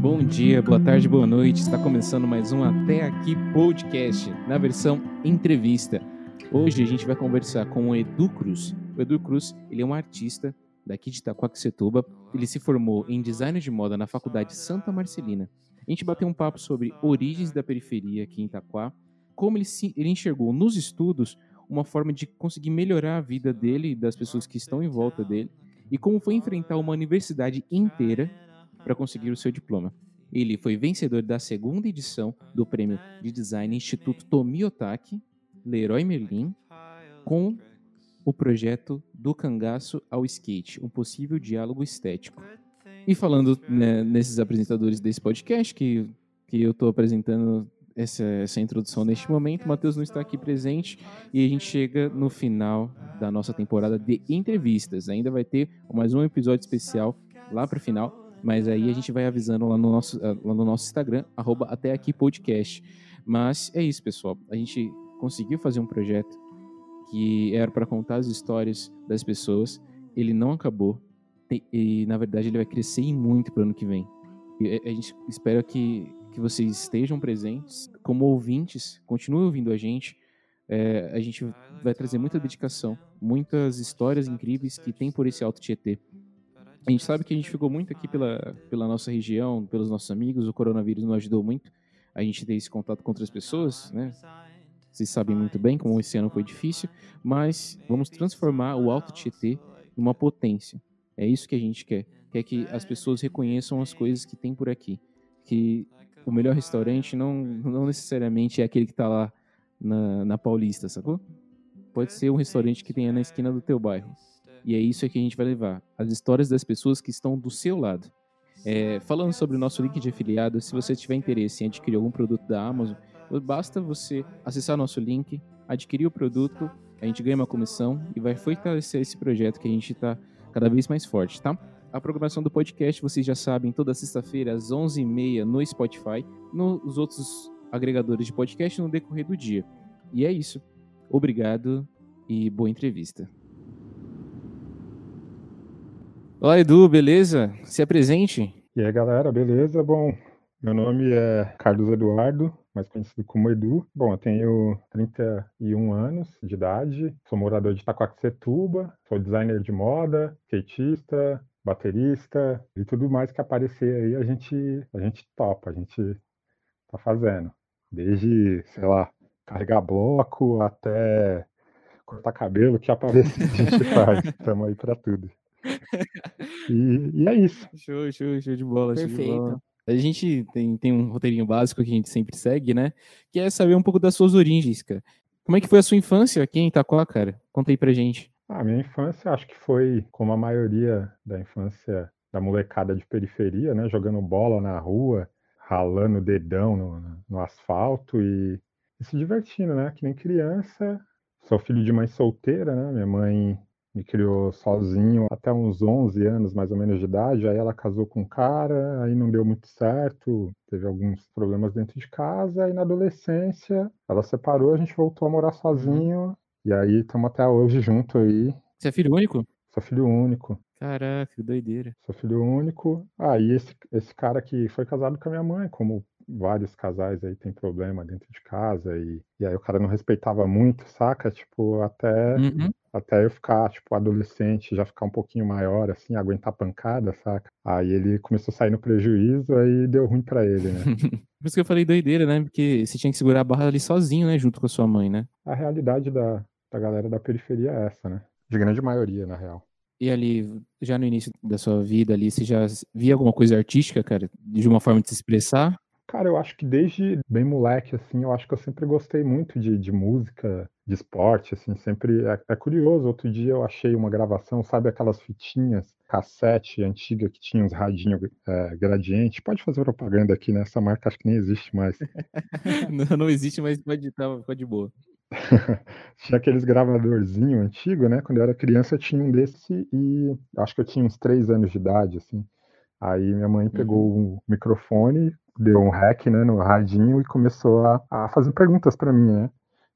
Bom dia, boa tarde, boa noite. Está começando mais um Até Aqui Podcast, na versão entrevista. Hoje a gente vai conversar com o Edu Cruz. O Edu Cruz, ele é um artista daqui de Itaquaquecetuba. Ele se formou em design de moda na Faculdade Santa Marcelina. A gente bateu um papo sobre origens da periferia aqui em Itaquá, como ele, se, ele enxergou nos estudos uma forma de conseguir melhorar a vida dele e das pessoas que estão em volta dele, e como foi enfrentar uma universidade inteira para conseguir o seu diploma. Ele foi vencedor da segunda edição do prêmio de design Instituto Tomiotaki Leroy Merlin com o projeto Do Cangaço ao Skate, um possível diálogo estético. E falando né, nesses apresentadores desse podcast, que, que eu estou apresentando essa, essa introdução neste momento, o Matheus não está aqui presente e a gente chega no final da nossa temporada de entrevistas. Ainda vai ter mais um episódio especial lá para o final, mas aí a gente vai avisando lá no nosso, ah, lá no nosso Instagram, arroba até aqui podcast. Mas é isso, pessoal. A gente conseguiu fazer um projeto que era para contar as histórias das pessoas. Ele não acabou. E, e na verdade, ele vai crescer muito para o ano que vem. E a gente espera que, que vocês estejam presentes. Como ouvintes, continuem ouvindo a gente. É, a gente vai trazer muita dedicação, muitas histórias incríveis que tem por esse Alto Tietê. A gente sabe que a gente ficou muito aqui pela, pela nossa região, pelos nossos amigos, o coronavírus nos ajudou muito a gente ter esse contato com outras pessoas, né? Vocês sabem muito bem como esse ano foi difícil, mas vamos transformar o Alto Tietê uma potência. É isso que a gente quer. Quer que as pessoas reconheçam as coisas que tem por aqui. Que o melhor restaurante não, não necessariamente é aquele que está lá na, na Paulista, sacou? Pode ser um restaurante que tenha na esquina do teu bairro. E é isso que a gente vai levar. As histórias das pessoas que estão do seu lado. É, falando sobre o nosso link de afiliado, se você tiver interesse em adquirir algum produto da Amazon, basta você acessar nosso link, adquirir o produto, a gente ganha uma comissão e vai fortalecer esse projeto que a gente está cada vez mais forte, tá? A programação do podcast, vocês já sabem, toda sexta-feira às 11h30 no Spotify, nos outros agregadores de podcast no decorrer do dia. E é isso. Obrigado e boa entrevista. Olá, Edu, beleza? Se apresente. E aí, galera, beleza? Bom, meu nome é Carlos Eduardo, mais conhecido como Edu. Bom, eu tenho 31 anos de idade, sou morador de Itacoaxetuba, sou designer de moda, skatista, baterista e tudo mais que aparecer aí a gente, a gente topa, a gente tá fazendo. Desde, sei lá, carregar bloco até cortar cabelo, que aparecer a gente faz. Estamos aí para tudo. E, e, é isso. Show, show, show de bola. Perfeito. De bola. A gente tem, tem um roteirinho básico que a gente sempre segue, né? Que é saber um pouco das suas origens, cara. Como é que foi a sua infância aqui em Itaquá, cara? Conta aí pra gente. A minha infância acho que foi como a maioria da infância da molecada de periferia, né? Jogando bola na rua, ralando o dedão no, no asfalto e, e se divertindo, né? Que nem criança. Sou filho de mãe solteira, né? Minha mãe me criou sozinho até uns 11 anos mais ou menos de idade. Aí ela casou com um cara, aí não deu muito certo, teve alguns problemas dentro de casa. E na adolescência ela separou, a gente voltou a morar sozinho. E aí estamos até hoje junto aí. Você é filho único? Sou filho único. Caraca, que doideira. Sou filho único. Aí ah, esse, esse cara que foi casado com a minha mãe, como vários casais aí tem problema dentro de casa e, e aí o cara não respeitava muito, saca? Tipo, até uhum. Até eu ficar, tipo, adolescente, já ficar um pouquinho maior, assim, aguentar pancada, saca? Aí ele começou a sair no prejuízo, aí deu ruim para ele, né? Por isso que eu falei doideira, né? Porque você tinha que segurar a barra ali sozinho, né? Junto com a sua mãe, né? A realidade da, da galera da periferia é essa, né? De grande maioria, na real. E ali, já no início da sua vida ali, você já via alguma coisa artística, cara? De uma forma de se expressar? Cara, eu acho que desde bem moleque, assim, eu acho que eu sempre gostei muito de, de música, de esporte, assim, sempre. É, é, curioso, outro dia eu achei uma gravação, sabe aquelas fitinhas, cassete antiga que tinha uns radinhos é, gradiente? Pode fazer propaganda aqui, né? Essa marca acho que nem existe mais. não, não existe, mas pode estar tá, de boa. tinha aqueles gravadorzinho antigo, né? Quando eu era criança, eu tinha um desse e acho que eu tinha uns três anos de idade, assim. Aí minha mãe pegou uhum. o microfone, deu um hack né, no radinho e começou a, a fazer perguntas para mim, né?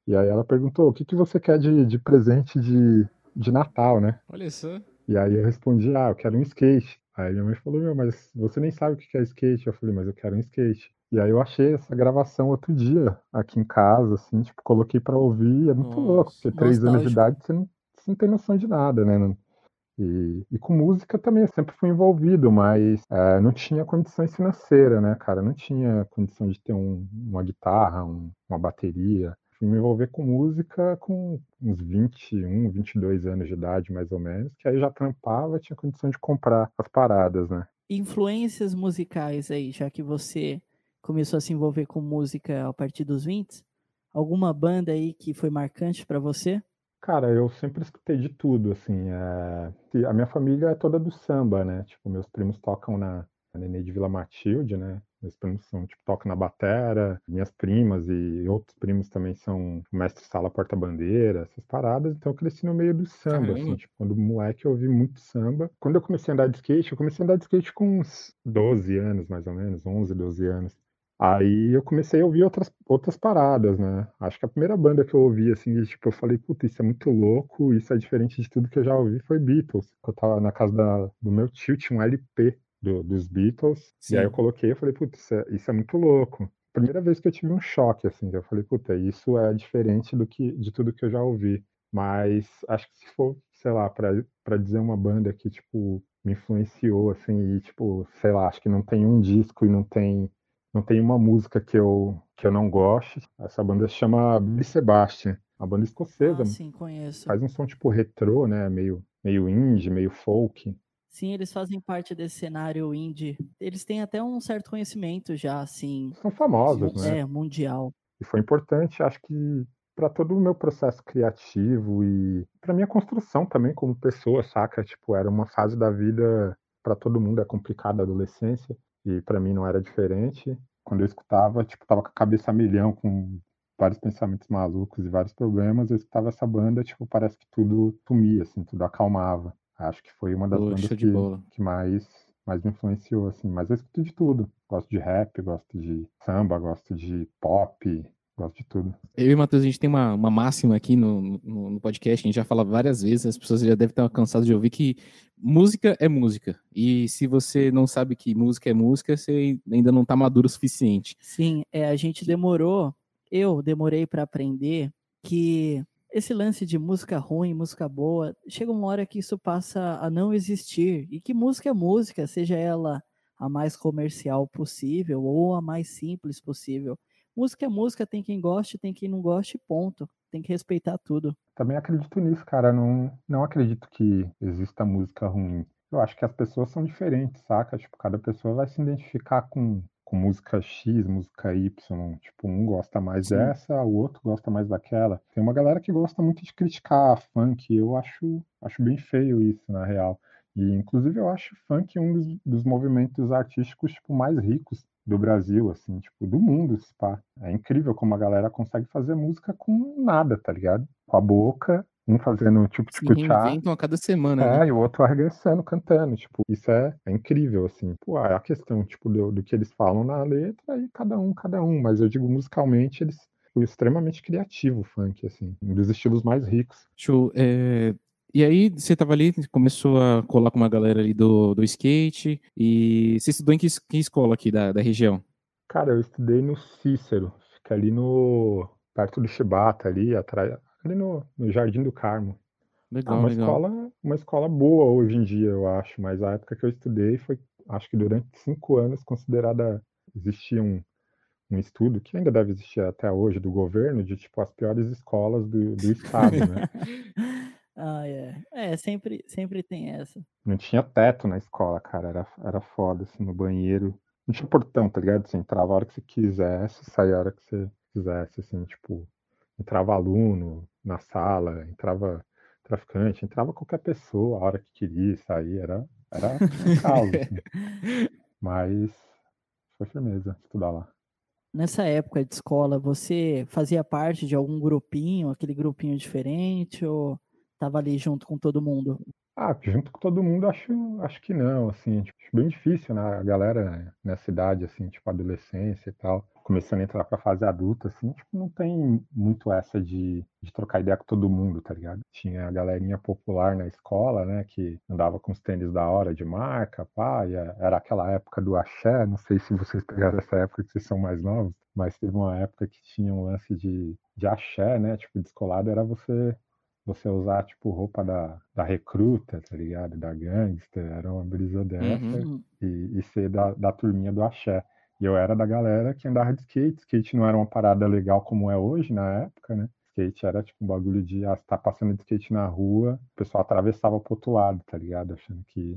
E aí ela perguntou, o que, que você quer de, de presente de, de Natal, né? Olha só. E aí eu respondi, ah, eu quero um skate. Aí minha mãe falou, meu, mas você nem sabe o que é skate. Eu falei, mas eu quero um skate. E aí eu achei essa gravação outro dia, aqui em casa, assim, tipo, coloquei pra ouvir, é muito Nossa, louco, porque três anos de idade você não, você não tem noção de nada, né? E, e com música também eu sempre fui envolvido, mas é, não tinha condições financeiras, né, cara? Não tinha condição de ter um- uma guitarra, um- uma bateria. Fui me envolver com música com uns 21, 22 anos de idade, mais ou menos, que aí já trampava, tinha condição de comprar as paradas, né? Influências musicais aí, já que você começou a se envolver com música a partir dos 20, alguma banda aí que foi marcante pra você? Cara, eu sempre escutei de tudo, assim. é, A minha família é toda do samba, né? Tipo, meus primos tocam na na Nenê de Vila Matilde, né? Meus primos são, tipo, tocam na batera. Minhas primas e outros primos também são mestre sala porta-bandeira, essas paradas. Então eu cresci no meio do samba, Caramba. assim. Tipo, quando moleque eu ouvi muito samba. Quando eu comecei a andar de skate, eu comecei a andar de skate com uns 12 anos, mais ou menos, 11, 12 anos. Aí eu comecei a ouvir outras, outras paradas, né? Acho que a primeira banda que eu ouvi, assim, tipo, eu falei, puta, isso é muito louco, isso é diferente de tudo que eu já ouvi, foi Beatles. Eu tava na casa da- do meu tio, tinha um LP do- dos Beatles, e aí Sim. eu coloquei e falei, puta, isso é, isso é muito louco. Primeira vez que eu tive um choque, assim, eu falei, puta, isso é diferente do que, de tudo que eu já ouvi. Mas acho que se for, sei lá, pra dizer uma banda que, tipo, me influenciou, assim, e, tipo, sei lá, acho que não tem um disco e não tem não tem uma música que eu, que eu não goste. Essa banda se chama Billy Sebastian, uma banda escocesa. Ah, sim, conheço. Faz um som tipo retrô, né? Meio, meio indie, meio folk. Sim, eles fazem parte desse cenário indie. Eles têm até um certo conhecimento já, assim, São famosos, né? é, mundial. E foi importante, acho que para todo o meu processo criativo e para minha construção também como pessoa, saca? Tipo, era uma fase da vida para todo mundo é complicada a adolescência e para mim não era diferente. Quando eu escutava, tipo, tava com a cabeça a milhão com vários pensamentos malucos e vários problemas, eu escutava essa banda, tipo, parece que tudo sumia assim, tudo acalmava. Acho que foi uma das Pô, bandas que, que mais mais me influenciou assim, mas eu escuto de tudo. Gosto de rap, gosto de samba, gosto de pop, gosto de tudo. Eu e o Matheus, a gente tem uma, uma máxima aqui no, no, no podcast, a gente já fala várias vezes, as pessoas já devem estar cansadas de ouvir que música é música. E se você não sabe que música é música, você ainda não tá maduro o suficiente. Sim, é, a gente demorou, eu demorei para aprender que esse lance de música ruim, música boa, chega uma hora que isso passa a não existir. E que música é música, seja ela a mais comercial possível ou a mais simples possível. Música é música, tem quem goste, tem quem não goste, ponto. Tem que respeitar tudo. Também acredito nisso, cara. Não, não acredito que exista música ruim. Eu acho que as pessoas são diferentes, saca? Tipo, cada pessoa vai se identificar com, com música X, música Y. Tipo, um gosta mais Sim. dessa, o outro gosta mais daquela. Tem uma galera que gosta muito de criticar funk. Eu acho, acho bem feio isso, na real. E, inclusive, eu acho funk um dos, dos movimentos artísticos, tipo, mais ricos do Brasil, assim, tipo, do mundo, pá. É incrível como a galera consegue fazer música com nada, tá ligado? Com a boca, um fazendo tipo tipo tchá, a cada semana, né? é, e o outro arregaçando, cantando, tipo, isso é, é incrível, assim. Pô, é a questão, tipo, do, do que eles falam na letra e cada um, cada um, mas eu digo musicalmente, eles foi extremamente criativo o funk, assim, um dos estilos mais ricos. Show. É, E aí, você tava ali, começou a colar com uma galera ali do, do skate, e você estudou em que, que escola aqui da, da região? Cara, eu estudei no Cícero, fica ali no, perto do Chibata, ali, atrás, ali no, no Jardim do Carmo. Legal, uma legal. escola, uma escola boa hoje em dia, eu acho, mas a época que eu estudei foi, acho que durante cinco anos, considerada, existia um, um estudo, que ainda deve existir até hoje, do governo, de, tipo, as piores escolas do, do estado, né? Ah, é. É, sempre, sempre tem essa. Não tinha teto na escola, cara, era, era foda, assim, no banheiro. Não tinha portão, tá ligado? Você entrava a hora que você quisesse, saía a hora que você quisesse, assim, tipo, entrava aluno na sala, entrava traficante, entrava qualquer pessoa a hora que queria sair, era, era um caos, assim. Mas foi firmeza estudar lá. Nessa época de escola, você fazia parte de algum grupinho, aquele grupinho diferente, ou tava ali junto com todo mundo? Ah, junto com todo mundo, acho, acho que não, assim, tipo, bem difícil, né? A galera nessa idade, assim, tipo, adolescência e tal. Começando a entrar pra fase adulta, assim, tipo, não tem muito essa de, de trocar ideia com todo mundo, tá ligado? Tinha a galerinha popular na escola, né, que andava com os tênis da hora de marca, pá, e era aquela época do axé, não sei se vocês pegaram essa época que vocês são mais novos, mas teve uma época que tinha um lance de, de axé, né, tipo, descolado era você você usar, tipo, roupa da, da recruta, tá ligado? Da gangster, era uma brisa dessa, Uhum. e, e ser da, da turminha do axé. E eu era da galera que andava de skate. Skate não era uma parada legal como é hoje, na época, né? Skate era tipo um bagulho de, ah, você tá passando de skate na rua, o pessoal atravessava pro outro lado, tá ligado? Achando que,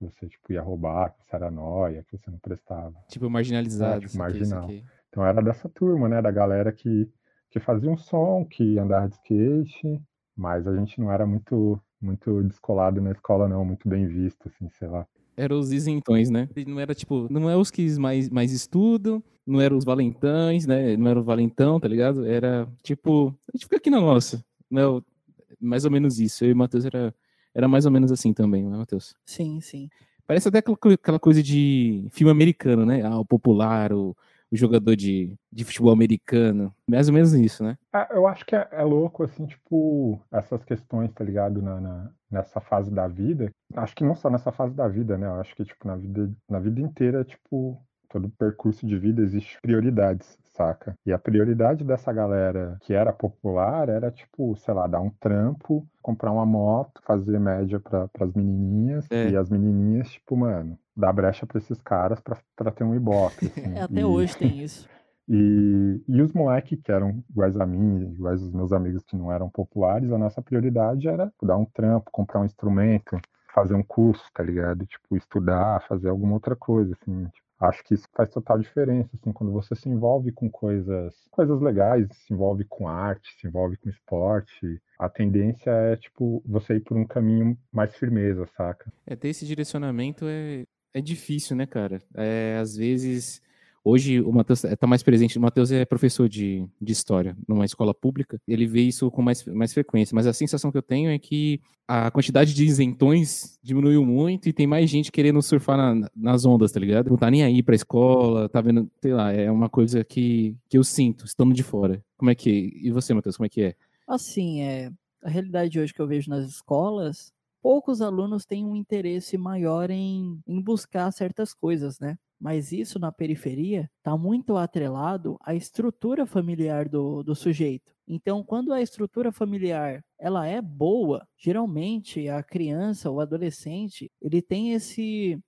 você, tipo, ia roubar, que você era nóia, que você não prestava. Tipo, marginalizado. É, tipo, marginal. aqui. Então era dessa turma, né? Da galera que, que fazia um som, que andava de skate, mas a gente não era muito muito descolado na escola, não, muito bem visto, assim, sei lá. Eram os isentões, né? Não era tipo, não é os que mais, mais estudam, não eram os valentães, né? Não era o valentão, tá ligado? Era tipo, a gente fica aqui na nossa. Não, mais ou menos isso. Eu e o Matheus era, era mais ou menos assim também, né, Matheus? Sim, sim. Parece até aquela coisa de filme americano, né? Ah, o popular, o, o jogador de, de futebol americano. Mais ou menos isso, né? É, eu acho que é, é louco, assim, tipo, essas questões, tá ligado, na, na- nessa fase da vida. Acho que não só nessa fase da vida, né? Eu acho que, tipo, na vida, na vida inteira, tipo, todo percurso de vida existe prioridades, saca? E a prioridade dessa galera que era popular era, tipo, sei lá, dar um trampo, comprar uma moto, fazer média para as menininhas, É. e as menininhas, tipo, mano, dar brecha pra esses caras pra, pra ter um ibope, assim. É, até E- hoje tem isso. e, e os moleques que eram iguais a mim, iguais os meus amigos que não eram populares, a nossa prioridade era dar um trampo, comprar um instrumento, fazer um curso, tá ligado? Tipo, estudar, fazer alguma outra coisa, assim. Tipo, acho que isso faz total diferença, assim, quando você se envolve com coisas, coisas legais, se envolve com arte, se envolve com esporte, a tendência é, tipo, você ir por um caminho mais firmeza, saca? É, ter esse direcionamento é, é difícil, né, cara? É, às vezes, hoje o Matheus está mais presente. O Matheus é professor de, de história numa escola pública. Ele vê isso com mais, mais frequência. Mas a sensação que eu tenho é que a quantidade de isentões diminuiu muito e tem mais gente querendo surfar na- nas ondas, tá ligado? Não tá nem aí pra escola, tá vendo, sei lá, é uma coisa que, que eu sinto, estando de fora. Como é que. E você, Matheus, como é que é? Assim, é, a realidade hoje que eu vejo nas escolas, poucos alunos têm um interesse maior em, em buscar certas coisas, né? Mas isso na periferia está muito atrelado à estrutura familiar do, do sujeito. Então, quando a estrutura familiar ela é boa, geralmente a criança ou adolescente ele tem esse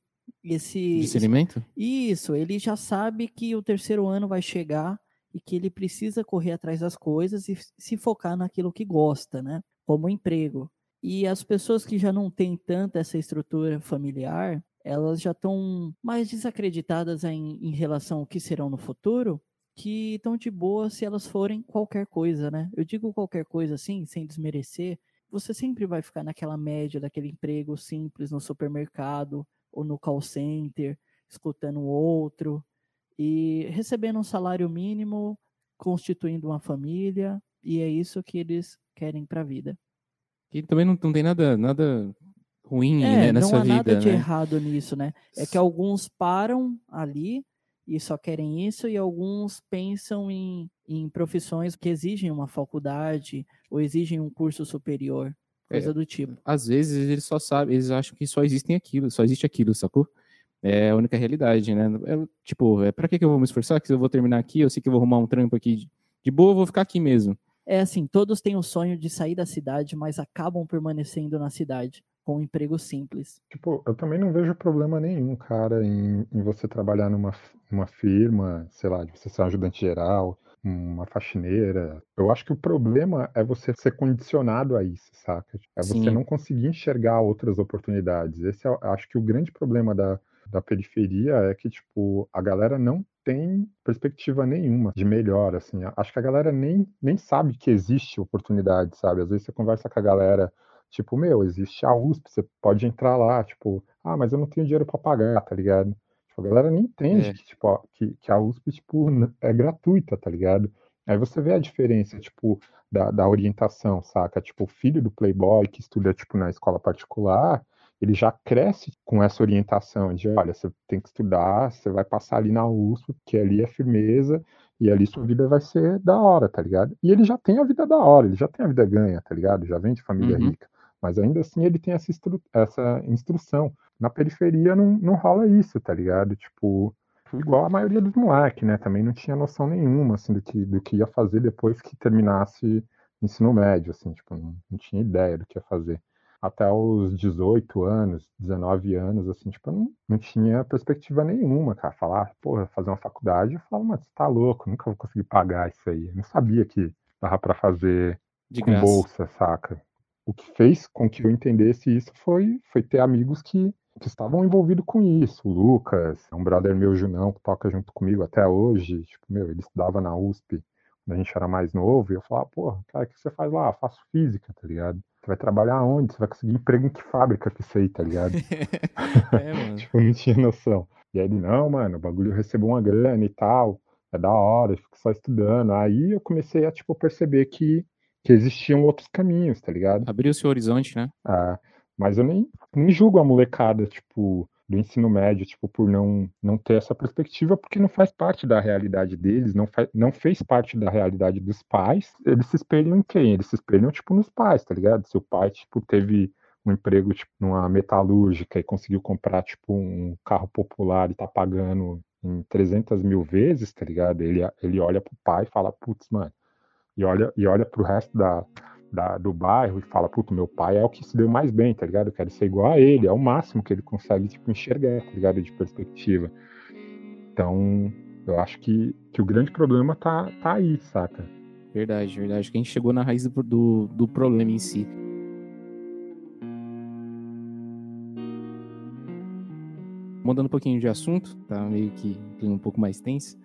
esse Discernimento? isso, ele já sabe que o terceiro ano vai chegar e que ele precisa correr atrás das coisas e se focar naquilo que gosta, né? Como emprego. E as pessoas que já não têm tanta essa estrutura familiar, elas já estão mais desacreditadas em, em relação ao que serão no futuro, que estão de boa se elas forem qualquer coisa, né? Eu digo qualquer coisa assim, sem desmerecer, você sempre vai ficar naquela média daquele emprego simples no supermercado ou no call center, escutando o outro e recebendo um salário mínimo, constituindo uma família, e é isso que eles querem para a vida. Que também não, não tem nada, nada ruim É, né, não nessa há vida, nada de né? errado nisso, né? É que alguns param ali e só querem isso, e alguns pensam em, em profissões que exigem uma faculdade ou exigem um curso superior, coisa É, do tipo. às vezes eles só sabem, eles acham que só existem aquilo, só existe aquilo, sacou? É a única realidade, né? É, tipo, é, pra que, que eu vou me esforçar? Que eu vou terminar aqui, eu sei que eu vou arrumar um trampo aqui de, de boa, eu vou ficar aqui mesmo. É assim, todos têm o sonho de sair da cidade, mas acabam permanecendo na cidade com um emprego simples. Tipo, eu também não vejo problema nenhum, cara, em, em você trabalhar numa, numa firma, sei lá, de você ser um ajudante geral, uma faxineira. Eu acho que o problema é você ser condicionado a isso, saca? É você Sim. não conseguir enxergar outras oportunidades. Esse é, acho que o grande problema da, da periferia é que, tipo, a galera não tem perspectiva nenhuma de melhor, assim. Acho que a galera nem, nem sabe que existe oportunidade, sabe? Às vezes você conversa com a galera Tipo, meu, existe a USP, você pode entrar lá, tipo, ah, mas eu não tenho dinheiro pra pagar, tá ligado? Tipo, a galera nem entende É. que, tipo, ó, que, que a USP, tipo, é gratuita, tá ligado? Aí você vê a diferença, tipo, da, da orientação, saca? Tipo, o filho do playboy que estuda, tipo, na escola particular ele já cresce com essa orientação de, olha, você tem que estudar, você vai passar ali na USP, que ali é firmeza, e ali sua vida vai ser da hora, tá ligado? E ele já tem a vida da hora, ele já tem a vida ganha, tá ligado? Já vem de família Uhum. rica. Mas ainda assim ele tem essa, instru essa instrução. Na periferia não, não rola isso, tá ligado? Tipo, igual a maioria dos moleques, né? Também não tinha noção nenhuma, assim, do que, do que ia fazer depois que terminasse ensino médio, assim, tipo, não, não tinha ideia do que ia fazer até os 18 anos, 19 anos, assim, tipo, eu não, não tinha perspectiva nenhuma, cara. Falar, porra, fazer uma faculdade, eu falo, mas você tá louco, nunca vou conseguir pagar isso aí. Eu não sabia que dava pra fazer De com graça. bolsa, saca? O que fez com que eu entendesse isso foi, foi ter amigos que, que estavam envolvidos com isso. O Lucas, um brother meu, Junão, que toca junto comigo até hoje. Tipo, meu, ele estudava na USP quando a gente era mais novo. E eu falava, porra, cara, o que você faz lá? Eu faço física, tá ligado? Você vai trabalhar onde? Você vai conseguir emprego em que fábrica que isso aí, tá ligado? É, mano. tipo, não tinha noção. E aí ele, não, mano, o bagulho recebeu uma grana e tal, é da hora, eu fico só estudando. Aí eu comecei a, tipo, perceber que, que existiam outros caminhos, tá ligado? Abriu seu horizonte, né? Ah, mas eu nem, nem julgo a molecada, tipo, do ensino médio, tipo, por não, não ter essa perspectiva, porque não faz parte da realidade deles, não, faz, não fez parte da realidade dos pais. Eles se espelham em quem? Eles se espelham, tipo, nos pais, tá ligado? Se o pai, tipo, teve um emprego, tipo, numa metalúrgica e conseguiu comprar, tipo, um carro popular e tá pagando em 300 mil vezes, tá ligado? Ele, ele olha pro pai e fala, putz, mano, e olha, e olha pro resto da, da, do bairro e fala, puto, meu pai é o que se deu mais bem, tá ligado? Eu quero ser igual a ele, é o máximo que ele consegue, tipo, enxergar, tá ligado? De perspectiva. Então, eu acho que, que o grande problema tá, tá aí, saca? Verdade, verdade. Que a gente chegou na raiz do, do, problema em si. Mudando um pouquinho de assunto, tá meio que um pouco mais tenso,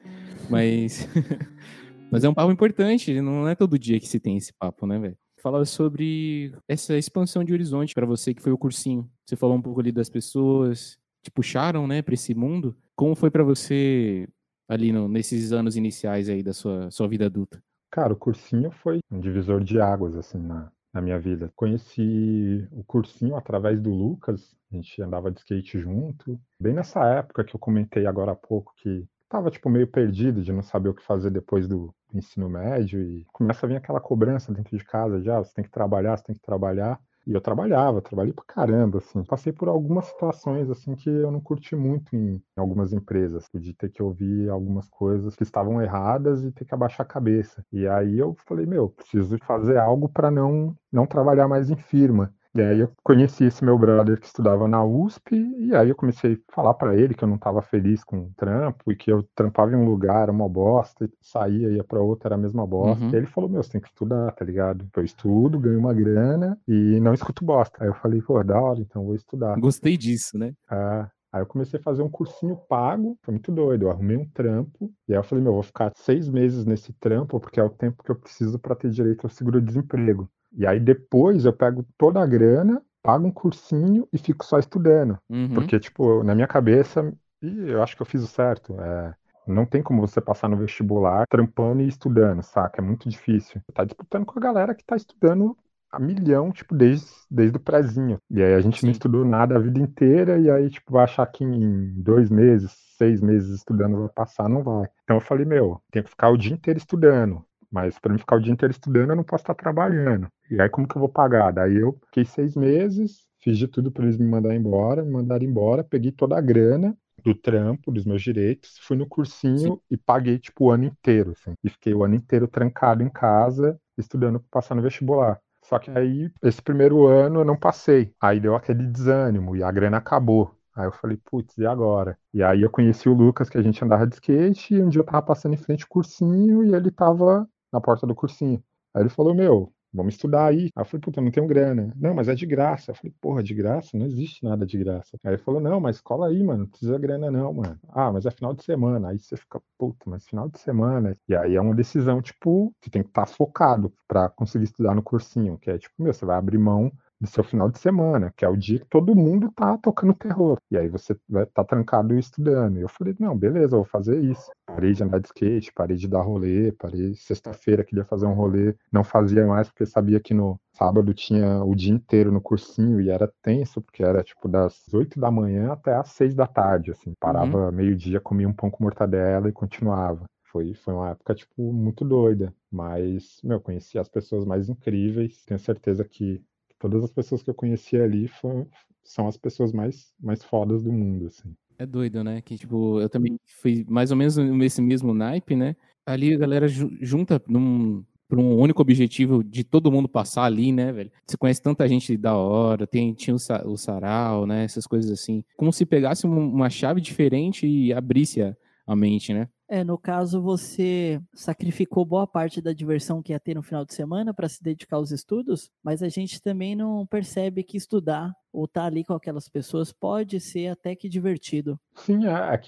mas mas é um papo importante, não é todo dia que se tem esse papo, né, velho? Falar sobre essa expansão de horizonte pra você que foi o cursinho. Você falou um pouco ali das pessoas te puxaram, né, para esse mundo. Como foi pra você ali no- nesses anos iniciais aí da sua sua vida adulta? Cara, o cursinho foi um divisor de águas, assim, na, na minha vida. Conheci o cursinho através do Lucas, a gente andava de skate junto. Bem nessa época que eu comentei agora há pouco que tava, tipo, meio perdido de não saber o que fazer depois do ensino médio e começa a vir aquela cobrança dentro de casa já, você tem que trabalhar, você tem que trabalhar. E eu trabalhava, trabalhei pra caramba, assim. Passei por algumas situações, assim, que eu não curti muito em, algumas empresas. De ter que ouvir algumas coisas que estavam erradas e ter que abaixar a cabeça. E aí eu falei, meu, preciso fazer algo para não, não trabalhar mais em firma. E aí eu conheci esse meu brother que estudava na USP, e aí eu comecei a falar para ele que eu não estava feliz com o trampo, e que eu trampava em um lugar, era uma bosta, e saía, ia para outro, era a mesma bosta. Uhum. E ele falou, meu, você tem que estudar, tá ligado? Eu estudo, ganho uma grana e não escuto bosta. Aí eu falei, pô, da hora, então vou estudar. Gostei disso, né? Ah, aí eu comecei a fazer um cursinho pago, foi muito doido. Eu arrumei um trampo, e aí eu falei, meu, eu vou ficar seis meses nesse trampo, porque é o tempo que eu preciso para ter direito ao seguro-desemprego. E aí depois eu pego toda a grana, pago um cursinho e fico só estudando. Uhum. Porque, tipo, na minha cabeça, e eu acho que eu fiz o certo. É, não tem como você passar no vestibular trampando e estudando, saca? É muito difícil. Tá disputando com a galera que tá estudando a milhão, tipo, desde, desde o prézinho. E aí a gente não Sim. estudou nada a vida inteira, e aí, tipo, vai achar que em dois meses, seis meses estudando vai passar, não vai. Então eu falei, meu, tem que ficar o dia inteiro estudando. Mas para mim ficar o dia inteiro estudando, eu não posso estar trabalhando. E aí como que eu vou pagar? Daí eu fiquei seis meses, fiz de tudo para eles me mandarem embora, me mandaram embora, peguei toda a grana do trampo, dos meus direitos, fui no cursinho e paguei tipo o ano inteiro, assim. E fiquei o ano inteiro trancado em casa, estudando para passar no vestibular. Só que aí, esse primeiro ano eu não passei. Aí deu aquele desânimo e a grana acabou. Aí eu falei, putz, e agora? E aí eu conheci o Lucas, que a gente andava de skate, e um dia eu tava passando em frente ao cursinho e ele tava na porta do cursinho. Aí ele falou, meu, vamos estudar aí. Aí eu falei, puta, eu não tenho grana. Não, mas é de graça. Eu falei, porra, de graça? Não existe nada de graça. Aí ele falou, não, mas cola aí, mano, não precisa grana não, mano. Ah, mas é final de semana. Aí você fica, puta, mas final de semana. E aí é uma decisão, tipo, você tem que estar focado pra conseguir estudar no cursinho, que é tipo, meu, você vai abrir mão do seu final de semana, que é o dia que todo mundo tá tocando terror. E aí você vai tá trancado estudando. E eu falei, não, beleza, eu vou fazer isso. Parei de andar de skate, parei de dar rolê, parei sexta-feira, queria fazer um rolê, não fazia mais porque sabia que no sábado tinha o dia inteiro no cursinho e era tenso, porque era tipo das 8 da manhã até as 6 da tarde, assim. Parava uhum. meio-dia, comia um pão com mortadela e continuava. Foi, foi uma época, tipo, muito doida. Mas, meu, conheci as pessoas mais incríveis. Tenho certeza que todas as pessoas que eu conheci ali foram, são as pessoas mais, mais fodas do mundo, assim. É doido, né? Que, tipo, eu também fui mais ou menos nesse mesmo naipe, né? Ali a galera junta num, por um único objetivo de todo mundo passar ali, né, velho? Você conhece tanta gente da hora, tem, tinha o, o sarau, né? Essas coisas assim. Como se pegasse uma chave diferente e abrisse a, a mente, né? É, no caso, você sacrificou boa parte da diversão que ia ter no final de semana para se dedicar aos estudos, mas a gente também não percebe que estudar ou estar tá ali com aquelas pessoas pode ser até que divertido. Sim, é, é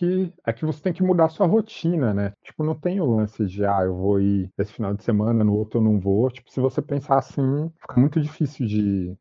é que você tem que mudar sua rotina, né? Tipo, não tem o lance de, ah, eu vou ir esse final de semana, no outro eu não vou. Tipo, se você pensar assim, fica muito difícil de,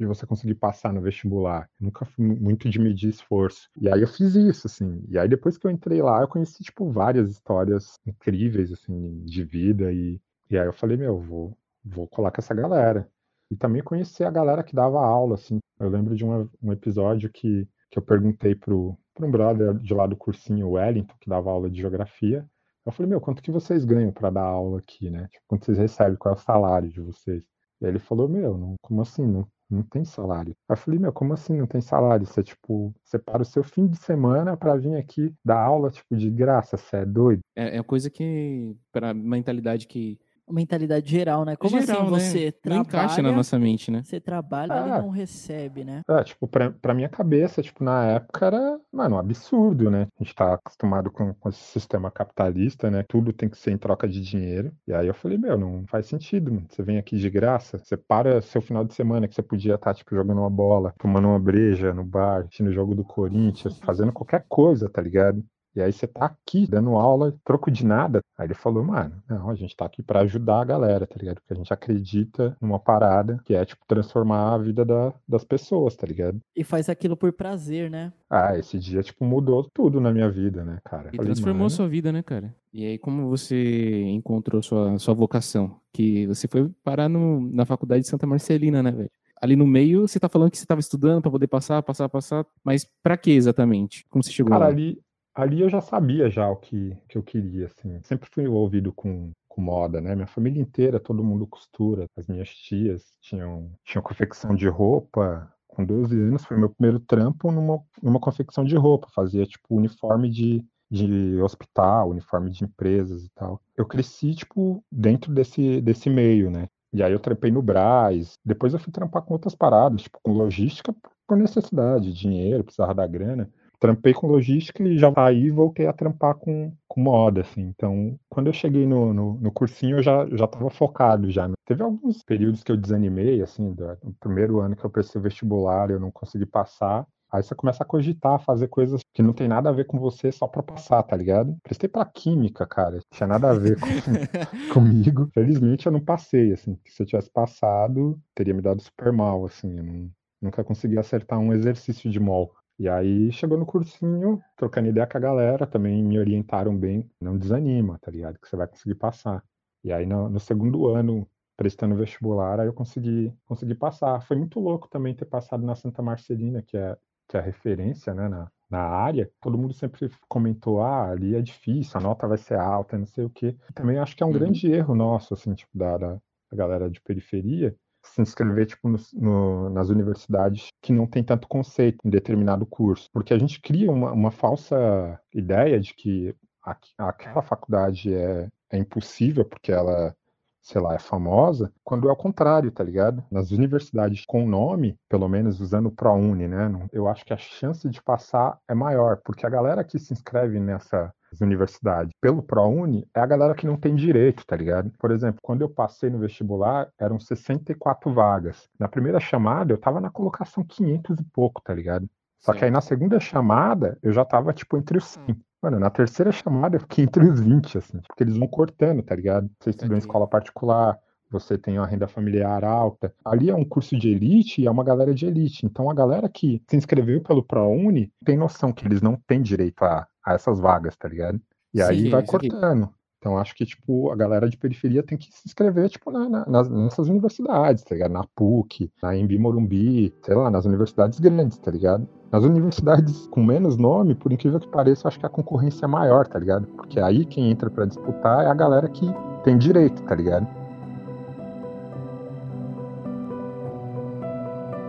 de você conseguir passar no vestibular. Nunca fui muito de medir esforço. E aí eu fiz isso, assim. E aí depois que eu entrei lá, eu conheci, tipo, várias histórias incríveis, assim, de vida. E, e aí eu falei, meu, vou, vou colar com essa galera. E também conheci a galera que dava aula, assim. Eu lembro de um episódio que, que eu perguntei pro, pro um brother de lá do cursinho, o Wellington, que dava aula de geografia. Eu falei, meu, quanto que vocês ganham para dar aula aqui, né? Tipo, quanto vocês recebem, qual é o salário de vocês? E aí ele falou, meu, não, como assim? Não, não tem salário. Aí eu falei, meu, como assim não tem salário? Você, tipo, separa o seu fim de semana para vir aqui dar aula, tipo, de graça, você é doido? É, é coisa que, para mentalidade que mentalidade geral, né? Como geral, assim você né? trabalha... Não encaixa na nossa mente, né? Você trabalha ah, e não recebe, né? É, tipo, pra, pra minha cabeça, tipo, na época era, mano, um absurdo, né? A gente tá acostumado com, com esse sistema capitalista, né? Tudo tem que ser em troca de dinheiro. E aí eu falei, meu, não faz sentido, mano. Você vem aqui de graça, você para seu final de semana que você podia estar, tá, tipo, jogando uma bola, tomando uma breja no bar, assistindo o jogo do Corinthians, fazendo qualquer coisa, tá ligado? E aí você tá aqui dando aula, troco de nada. Aí ele falou, mano, não, a gente tá aqui para ajudar a galera, tá ligado? Porque a gente acredita numa parada que é, tipo, transformar a vida da, das pessoas, tá ligado? E faz aquilo por prazer, né? Ah, esse dia, tipo, mudou tudo na minha vida, né, cara? E falei, transformou a sua vida, né, cara? E aí, como você encontrou sua, sua vocação? Que você foi parar no, na faculdade de Santa Marcelina, né, velho? ali no meio, você tá falando que você estava estudando para poder passar, passar, passar, mas para que exatamente? Como você chegou Cara, lá? ali, ali eu já sabia já o que, que eu queria, assim. Sempre fui envolvido com, com moda, né? Minha família inteira, todo mundo costura. As minhas tias tinham, tinham confecção de roupa. Com 12 anos foi meu primeiro trampo numa, numa confecção de roupa. Fazia, tipo, uniforme de, de hospital, uniforme de empresas e tal. Eu cresci, tipo, dentro desse, desse meio, né? E aí eu trampei no Braz. Depois eu fui trampar com outras paradas, tipo, com logística por necessidade, dinheiro, precisava da grana trampei com logística e já aí voltei a trampar com, com moda, assim. Então, quando eu cheguei no, no, no cursinho, eu já, já tava focado já. Né? Teve alguns períodos que eu desanimei, assim, do, no primeiro ano que eu prestei o vestibular, eu não consegui passar. Aí você começa a cogitar, fazer coisas que não tem nada a ver com você só pra passar, tá ligado? Prestei pra química, cara. Não tinha nada a ver com, comigo. Felizmente eu não passei, assim. Se eu tivesse passado, teria me dado super mal, assim. Eu não, nunca consegui acertar um exercício de mol. E aí chegou no cursinho, trocando ideia com a galera, também me orientaram bem, não desanima, tá ligado? Que você vai conseguir passar. E aí no, no segundo ano, prestando vestibular, aí eu consegui, consegui passar. Foi muito louco também ter passado na Santa Marcelina, que é, que é a referência, né, na, na área. Todo mundo sempre comentou, ah, ali é difícil, a nota vai ser alta, não sei o quê. também acho que é um uhum. grande erro nosso, assim, tipo, da, da, da galera de periferia, se inscrever tipo, no, no, nas universidades que não tem tanto conceito em determinado curso, porque a gente cria uma, uma falsa ideia de que a, aquela faculdade é, é impossível porque ela sei lá, é famosa, quando é o contrário, tá ligado? Nas universidades com nome, pelo menos usando o ProUni, né? Eu acho que a chance de passar é maior, porque a galera que se inscreve nessa universidades pelo ProUni é a galera que não tem direito, tá ligado? Por exemplo, quando eu passei no vestibular, eram 64 vagas. Na primeira chamada, eu tava na colocação 500 e pouco, tá ligado? Só que aí na segunda chamada, eu já tava, tipo, entre os 100. Mano, na terceira chamada eu fiquei entre os 20, assim, porque eles vão cortando, tá ligado? Você estudou em escola particular, você tem uma renda familiar alta. Ali é um curso de elite e é uma galera de elite. Então a galera que se inscreveu pelo ProUni tem noção que eles não têm direito a, a essas vagas, tá ligado? E aí vai cortando. Então acho que tipo a galera de periferia tem que se inscrever tipo na, na, nas, nessas universidades, tá ligado? Na PUC, na Embi Morumbi, sei lá, nas universidades grandes, tá ligado? Nas universidades com menos nome, por incrível que pareça, acho que a concorrência é maior, tá ligado? Porque aí quem entra para disputar é a galera que tem direito, tá ligado?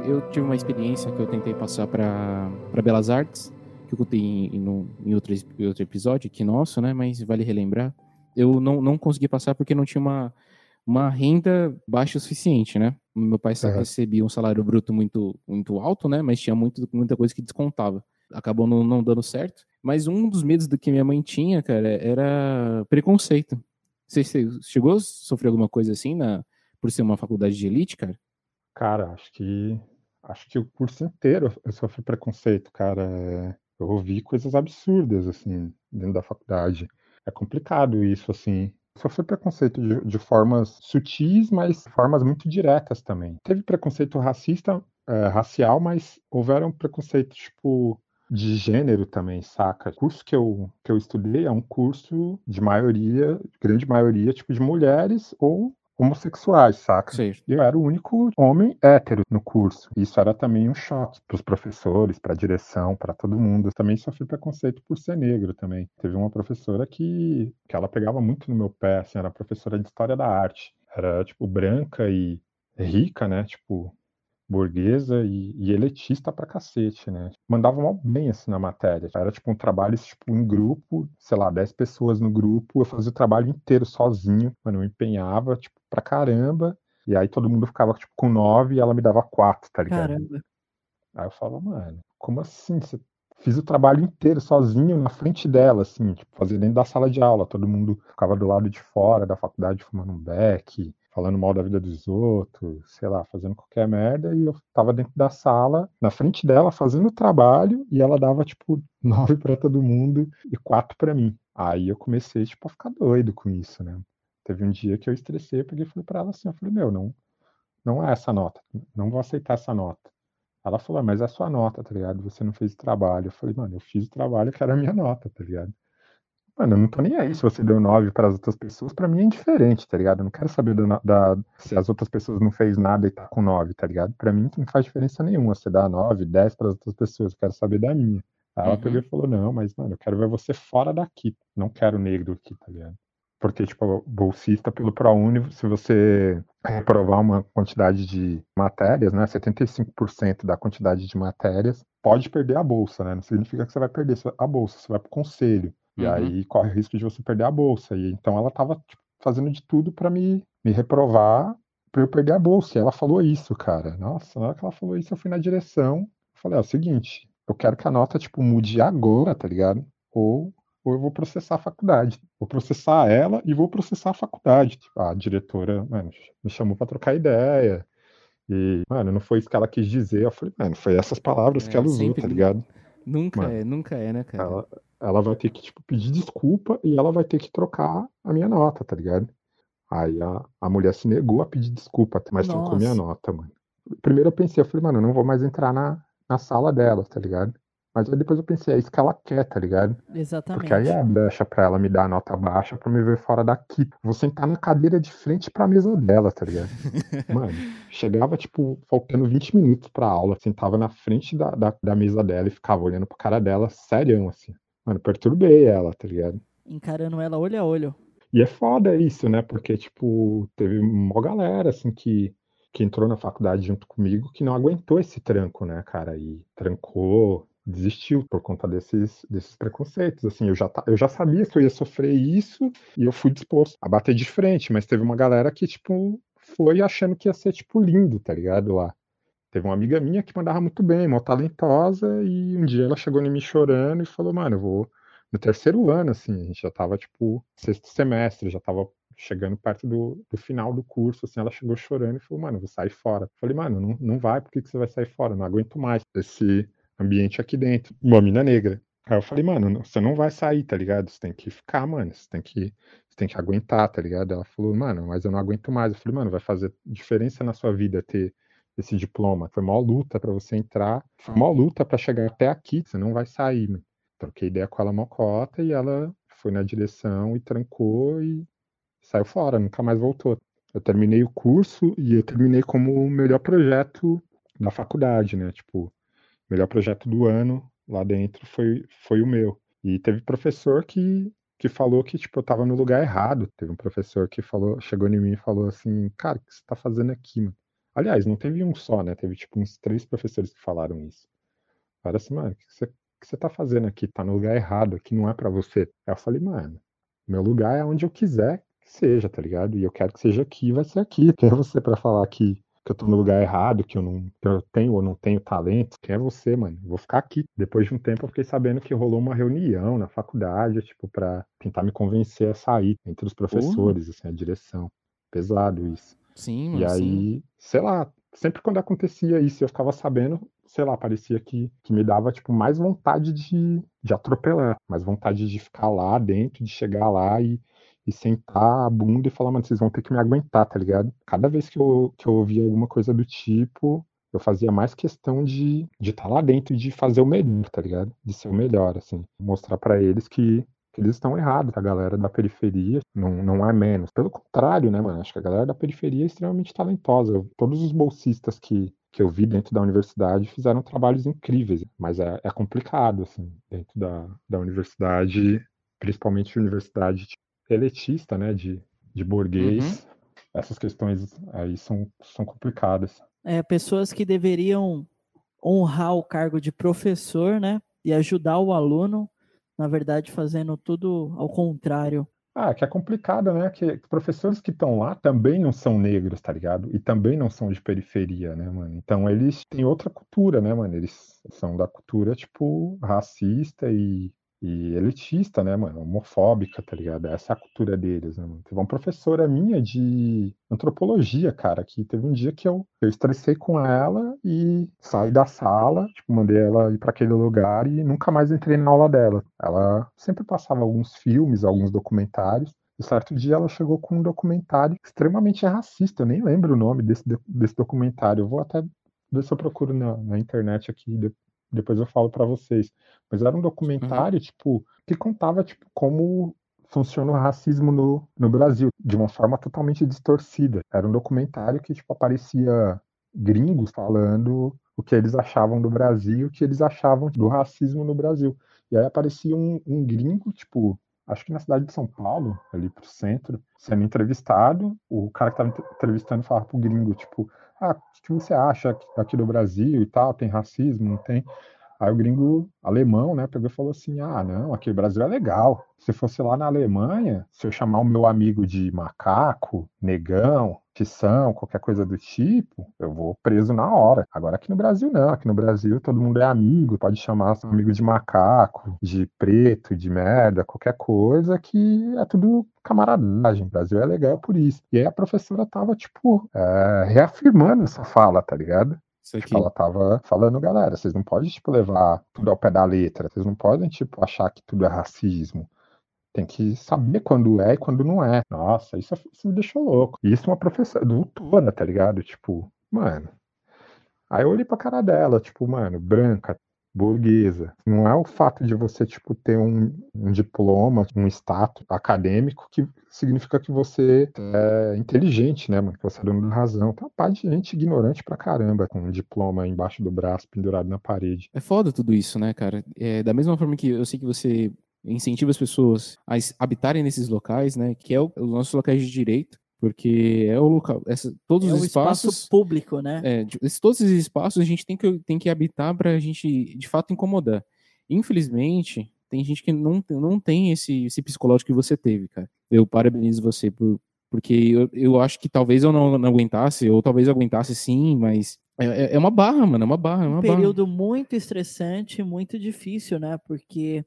Eu tive uma experiência que eu tentei passar para Belas Artes, que eu contei em, em, em, outro, em outro episódio aqui nosso, né? Mas vale relembrar eu não, não consegui passar porque não tinha uma, uma renda baixa o suficiente, né? Meu pai uhum. recebia um salário bruto muito, muito alto, né? Mas tinha muito, muita coisa que descontava. Acabou não, não dando certo. Mas um dos medos do que minha mãe tinha, cara, era preconceito. Você, você chegou a sofrer alguma coisa assim na, por ser uma faculdade de elite, cara? Cara, acho que acho que o curso inteiro eu sofri preconceito, cara. Eu ouvi coisas absurdas assim dentro da faculdade é complicado isso, assim. Sofreu preconceito de, de, formas sutis, mas formas muito diretas também. Teve preconceito racista, é, racial, mas houveram preconceito, tipo, de gênero também, saca? O curso que eu, que eu estudei é um curso de maioria, grande maioria, tipo, de mulheres ou homossexuais, saca? Sim. Eu era o único homem hétero no curso. Isso era também um choque para os professores, para a direção, para todo mundo. Eu também sofri preconceito por ser negro também. Teve uma professora que, que ela pegava muito no meu pé, assim, era professora de história da arte. Era, tipo, branca e rica, né? Tipo, burguesa e, e, elitista pra cacete, né? Mandava mal bem assim na matéria. Era tipo um trabalho tipo em grupo, sei lá, 10 pessoas no grupo, eu fazia o trabalho inteiro sozinho, mano, eu empenhava tipo pra caramba. E aí todo mundo ficava tipo com 9 e ela me dava 4, tá ligado? Caramba. Aí eu falava, mano, como assim? Você fiz o trabalho inteiro sozinho na frente dela, assim, tipo, fazia dentro da sala de aula, todo mundo ficava do lado de fora da faculdade fumando um beck, falando mal da vida dos outros, sei lá, fazendo qualquer merda, e eu tava dentro da sala, na frente dela, fazendo o trabalho, e ela dava, tipo, nove para todo mundo e quatro para mim. Aí eu comecei, tipo, a ficar doido com isso, né? Teve um dia que eu estressei, eu peguei e falei pra ela assim, eu falei, meu, não, não é essa nota, não vou aceitar essa nota. Ela falou, ah, mas é a sua nota, tá ligado? Você não fez o trabalho. Eu falei, mano, eu fiz o trabalho que era a minha nota, tá ligado? Mano, eu não tô nem aí se você deu 9 para as outras pessoas, para mim é indiferente, tá ligado? Eu não quero saber da, da, se as outras pessoas não fez nada e tá com 9, tá ligado? Para mim não faz diferença nenhuma você dar 9, 10 para as outras pessoas, eu quero saber da minha. Aí ela uhum. pegou e falou: Não, mas, mano, eu quero ver você fora daqui, não quero negro aqui, tá ligado? Porque, tipo, bolsista pelo ProUni, se você reprovar uma quantidade de matérias, né, 75% da quantidade de matérias, pode perder a bolsa, né? Não significa que você vai perder a bolsa, você vai pro conselho. E uhum. aí corre o risco de você perder a bolsa. E então ela estava tipo, fazendo de tudo para me, me reprovar para eu perder a bolsa. E ela falou isso, cara. Nossa, na hora que ela falou isso, eu fui na direção. Falei, é o seguinte, eu quero que a nota, tipo, mude agora, tá ligado? Ou, ou eu vou processar a faculdade. Vou processar ela e vou processar a faculdade. Tipo, a diretora, mano, me chamou para trocar ideia. E, mano, não foi isso que ela quis dizer. Eu falei, mano, foi essas palavras é, que ela usou, tá ligado? Nunca mano, é, nunca é, né, cara? Ela, ela vai ter que, tipo, pedir desculpa e ela vai ter que trocar a minha nota, tá ligado? Aí a, a mulher se negou a pedir desculpa, mas Nossa. trocou minha nota, mano. Primeiro eu pensei, eu falei, mano, eu não vou mais entrar na, na sala dela, tá ligado? Mas aí depois eu pensei, é isso que ela quer, tá ligado? Exatamente. Porque aí é brecha pra ela me dar a nota baixa pra me ver fora daqui. Vou sentar na cadeira de frente pra mesa dela, tá ligado? Mano, chegava, tipo, faltando 20 minutos pra aula, sentava na frente da, da, da mesa dela e ficava olhando pra cara dela, sério, assim. Mano, perturbei ela, tá ligado? Encarando ela olho a olho. E é foda isso, né? Porque, tipo, teve uma galera, assim, que, que entrou na faculdade junto comigo que não aguentou esse tranco, né, cara? E trancou, desistiu por conta desses, desses preconceitos. Assim, eu já, eu já sabia que eu ia sofrer isso e eu fui disposto a bater de frente, mas teve uma galera que, tipo, foi achando que ia ser, tipo, lindo, tá ligado? Lá. Teve uma amiga minha que mandava muito bem, mó talentosa, e um dia ela chegou em mim chorando e falou, mano, eu vou. No terceiro ano, assim, a gente já tava, tipo, sexto semestre, já tava chegando perto do, do final do curso, assim, ela chegou chorando e falou, mano, vou sair fora. Eu falei, mano, não, não vai, por que, que você vai sair fora? Não aguento mais esse ambiente aqui dentro. Uma mina negra. Aí eu falei, mano, você não vai sair, tá ligado? Você tem que ficar, mano. Você tem que Você tem que aguentar, tá ligado? Ela falou, mano, mas eu não aguento mais. Eu falei, mano, vai fazer diferença na sua vida ter esse diploma. Foi maior luta para você entrar, foi maior luta para chegar até aqui, você não vai sair, mano. Troquei ideia com ela mocota e ela foi na direção e trancou e saiu fora, nunca mais voltou. Eu terminei o curso e eu terminei como o melhor projeto da faculdade, né? Tipo, melhor projeto do ano lá dentro foi, foi o meu. E teve professor que, que falou que, tipo, eu tava no lugar errado. Teve um professor que falou, chegou em mim e falou assim, cara, o que você tá fazendo aqui, mano? Aliás, não teve um só, né? Teve, tipo, uns três professores que falaram isso. Falaram assim, mano, o que você, que você tá fazendo aqui? Tá no lugar errado, aqui não é para você. Aí eu falei, mano, meu lugar é onde eu quiser que seja, tá ligado? E eu quero que seja aqui, vai ser aqui. Quem é você para falar que, que eu tô no lugar errado, que eu não que eu tenho ou não tenho talento? Quem é você, mano? vou ficar aqui. Depois de um tempo eu fiquei sabendo que rolou uma reunião na faculdade, tipo, para tentar me convencer a sair entre os professores, assim, a direção. Pesado isso. Sim, E aí, sim. sei lá, sempre quando acontecia isso, eu ficava sabendo, sei lá, parecia que, que me dava, tipo, mais vontade de, de atropelar, mais vontade de ficar lá dentro, de chegar lá e, e sentar a bunda e falar, mano, vocês vão ter que me aguentar, tá ligado? Cada vez que eu, que eu ouvia alguma coisa do tipo, eu fazia mais questão de estar de tá lá dentro e de fazer o melhor, tá ligado? De ser o melhor, assim. Mostrar para eles que eles estão errados, a galera da periferia não, não é menos. Pelo contrário, né, mano? Acho que a galera da periferia é extremamente talentosa. Todos os bolsistas que, que eu vi dentro da universidade fizeram trabalhos incríveis, mas é, é complicado, assim, dentro da, da universidade, principalmente universidade elitista, né, de, de burguês, uhum. essas questões aí são, são complicadas. É, pessoas que deveriam honrar o cargo de professor, né, e ajudar o aluno, na verdade, fazendo tudo ao contrário. Ah, que é complicado, né? Que professores que estão lá também não são negros, tá ligado? E também não são de periferia, né, mano? Então eles têm outra cultura, né, mano? Eles são da cultura, tipo, racista e e elitista, né, mano? Homofóbica, tá ligado? Essa é a cultura deles, né, mano? Teve uma professora minha de antropologia, cara, que teve um dia que eu, eu estressei com ela e saí da sala, tipo, mandei ela ir para aquele lugar e nunca mais entrei na aula dela. Ela sempre passava alguns filmes, alguns documentários. E certo dia ela chegou com um documentário extremamente racista, eu nem lembro o nome desse, desse documentário. Eu vou até ver se eu procuro na, na internet aqui depois eu falo para vocês. Mas era um documentário, uhum. tipo, que contava, tipo, como funciona o racismo no, no Brasil, de uma forma totalmente distorcida. Era um documentário que, tipo, aparecia gringos falando o que eles achavam do Brasil, o que eles achavam do racismo no Brasil. E aí aparecia um, um gringo, tipo, acho que na cidade de São Paulo, ali pro centro, sendo entrevistado. O cara que estava entrevistando falava pro gringo, tipo, ah, o que você acha aqui do Brasil e tal? Tem racismo? Não tem? Aí o gringo alemão, né, pegou e falou assim: ah, não, aqui o Brasil é legal. Se fosse lá na Alemanha, se eu chamar o meu amigo de macaco, negão, tição, qualquer coisa do tipo, eu vou preso na hora. Agora aqui no Brasil não, aqui no Brasil todo mundo é amigo, pode chamar seu amigo de macaco, de preto, de merda, qualquer coisa que é tudo camaradagem. O Brasil é legal por isso. E aí a professora tava, tipo, é, reafirmando essa fala, tá ligado? Ela tava falando, galera, vocês não podem, tipo, levar tudo ao pé da letra. Vocês não podem, tipo, achar que tudo é racismo. Tem que saber quando é e quando não é. Nossa, isso, isso me deixou louco. Isso é uma professora doutora, tá ligado? Tipo, mano. Aí eu olhei pra cara dela, tipo, mano, branca, burguesa. Não é o fato de você, tipo, ter um, um, diploma, um status acadêmico que significa que você é inteligente, né, mano? Que você é dono da razão. Tem uma parte de gente ignorante pra caramba com um diploma embaixo do braço, pendurado na parede. É foda tudo isso, né, cara? É, da mesma forma que eu sei que você incentiva as pessoas a habitarem nesses locais, né, que é o, os nossos locais de direito, porque é o local, essa, todos é os espaços espaço público, né? É, todos esses espaços a gente tem que, tem que habitar para a gente de fato incomodar. Infelizmente, tem gente que não, não tem esse, esse psicológico que você teve, cara. Eu parabenizo você por, porque eu, eu acho que talvez eu não, não aguentasse, ou talvez eu aguentasse sim, mas é, é, é uma barra, mano, é uma barra. É uma um período barra. muito estressante, muito difícil, né? Porque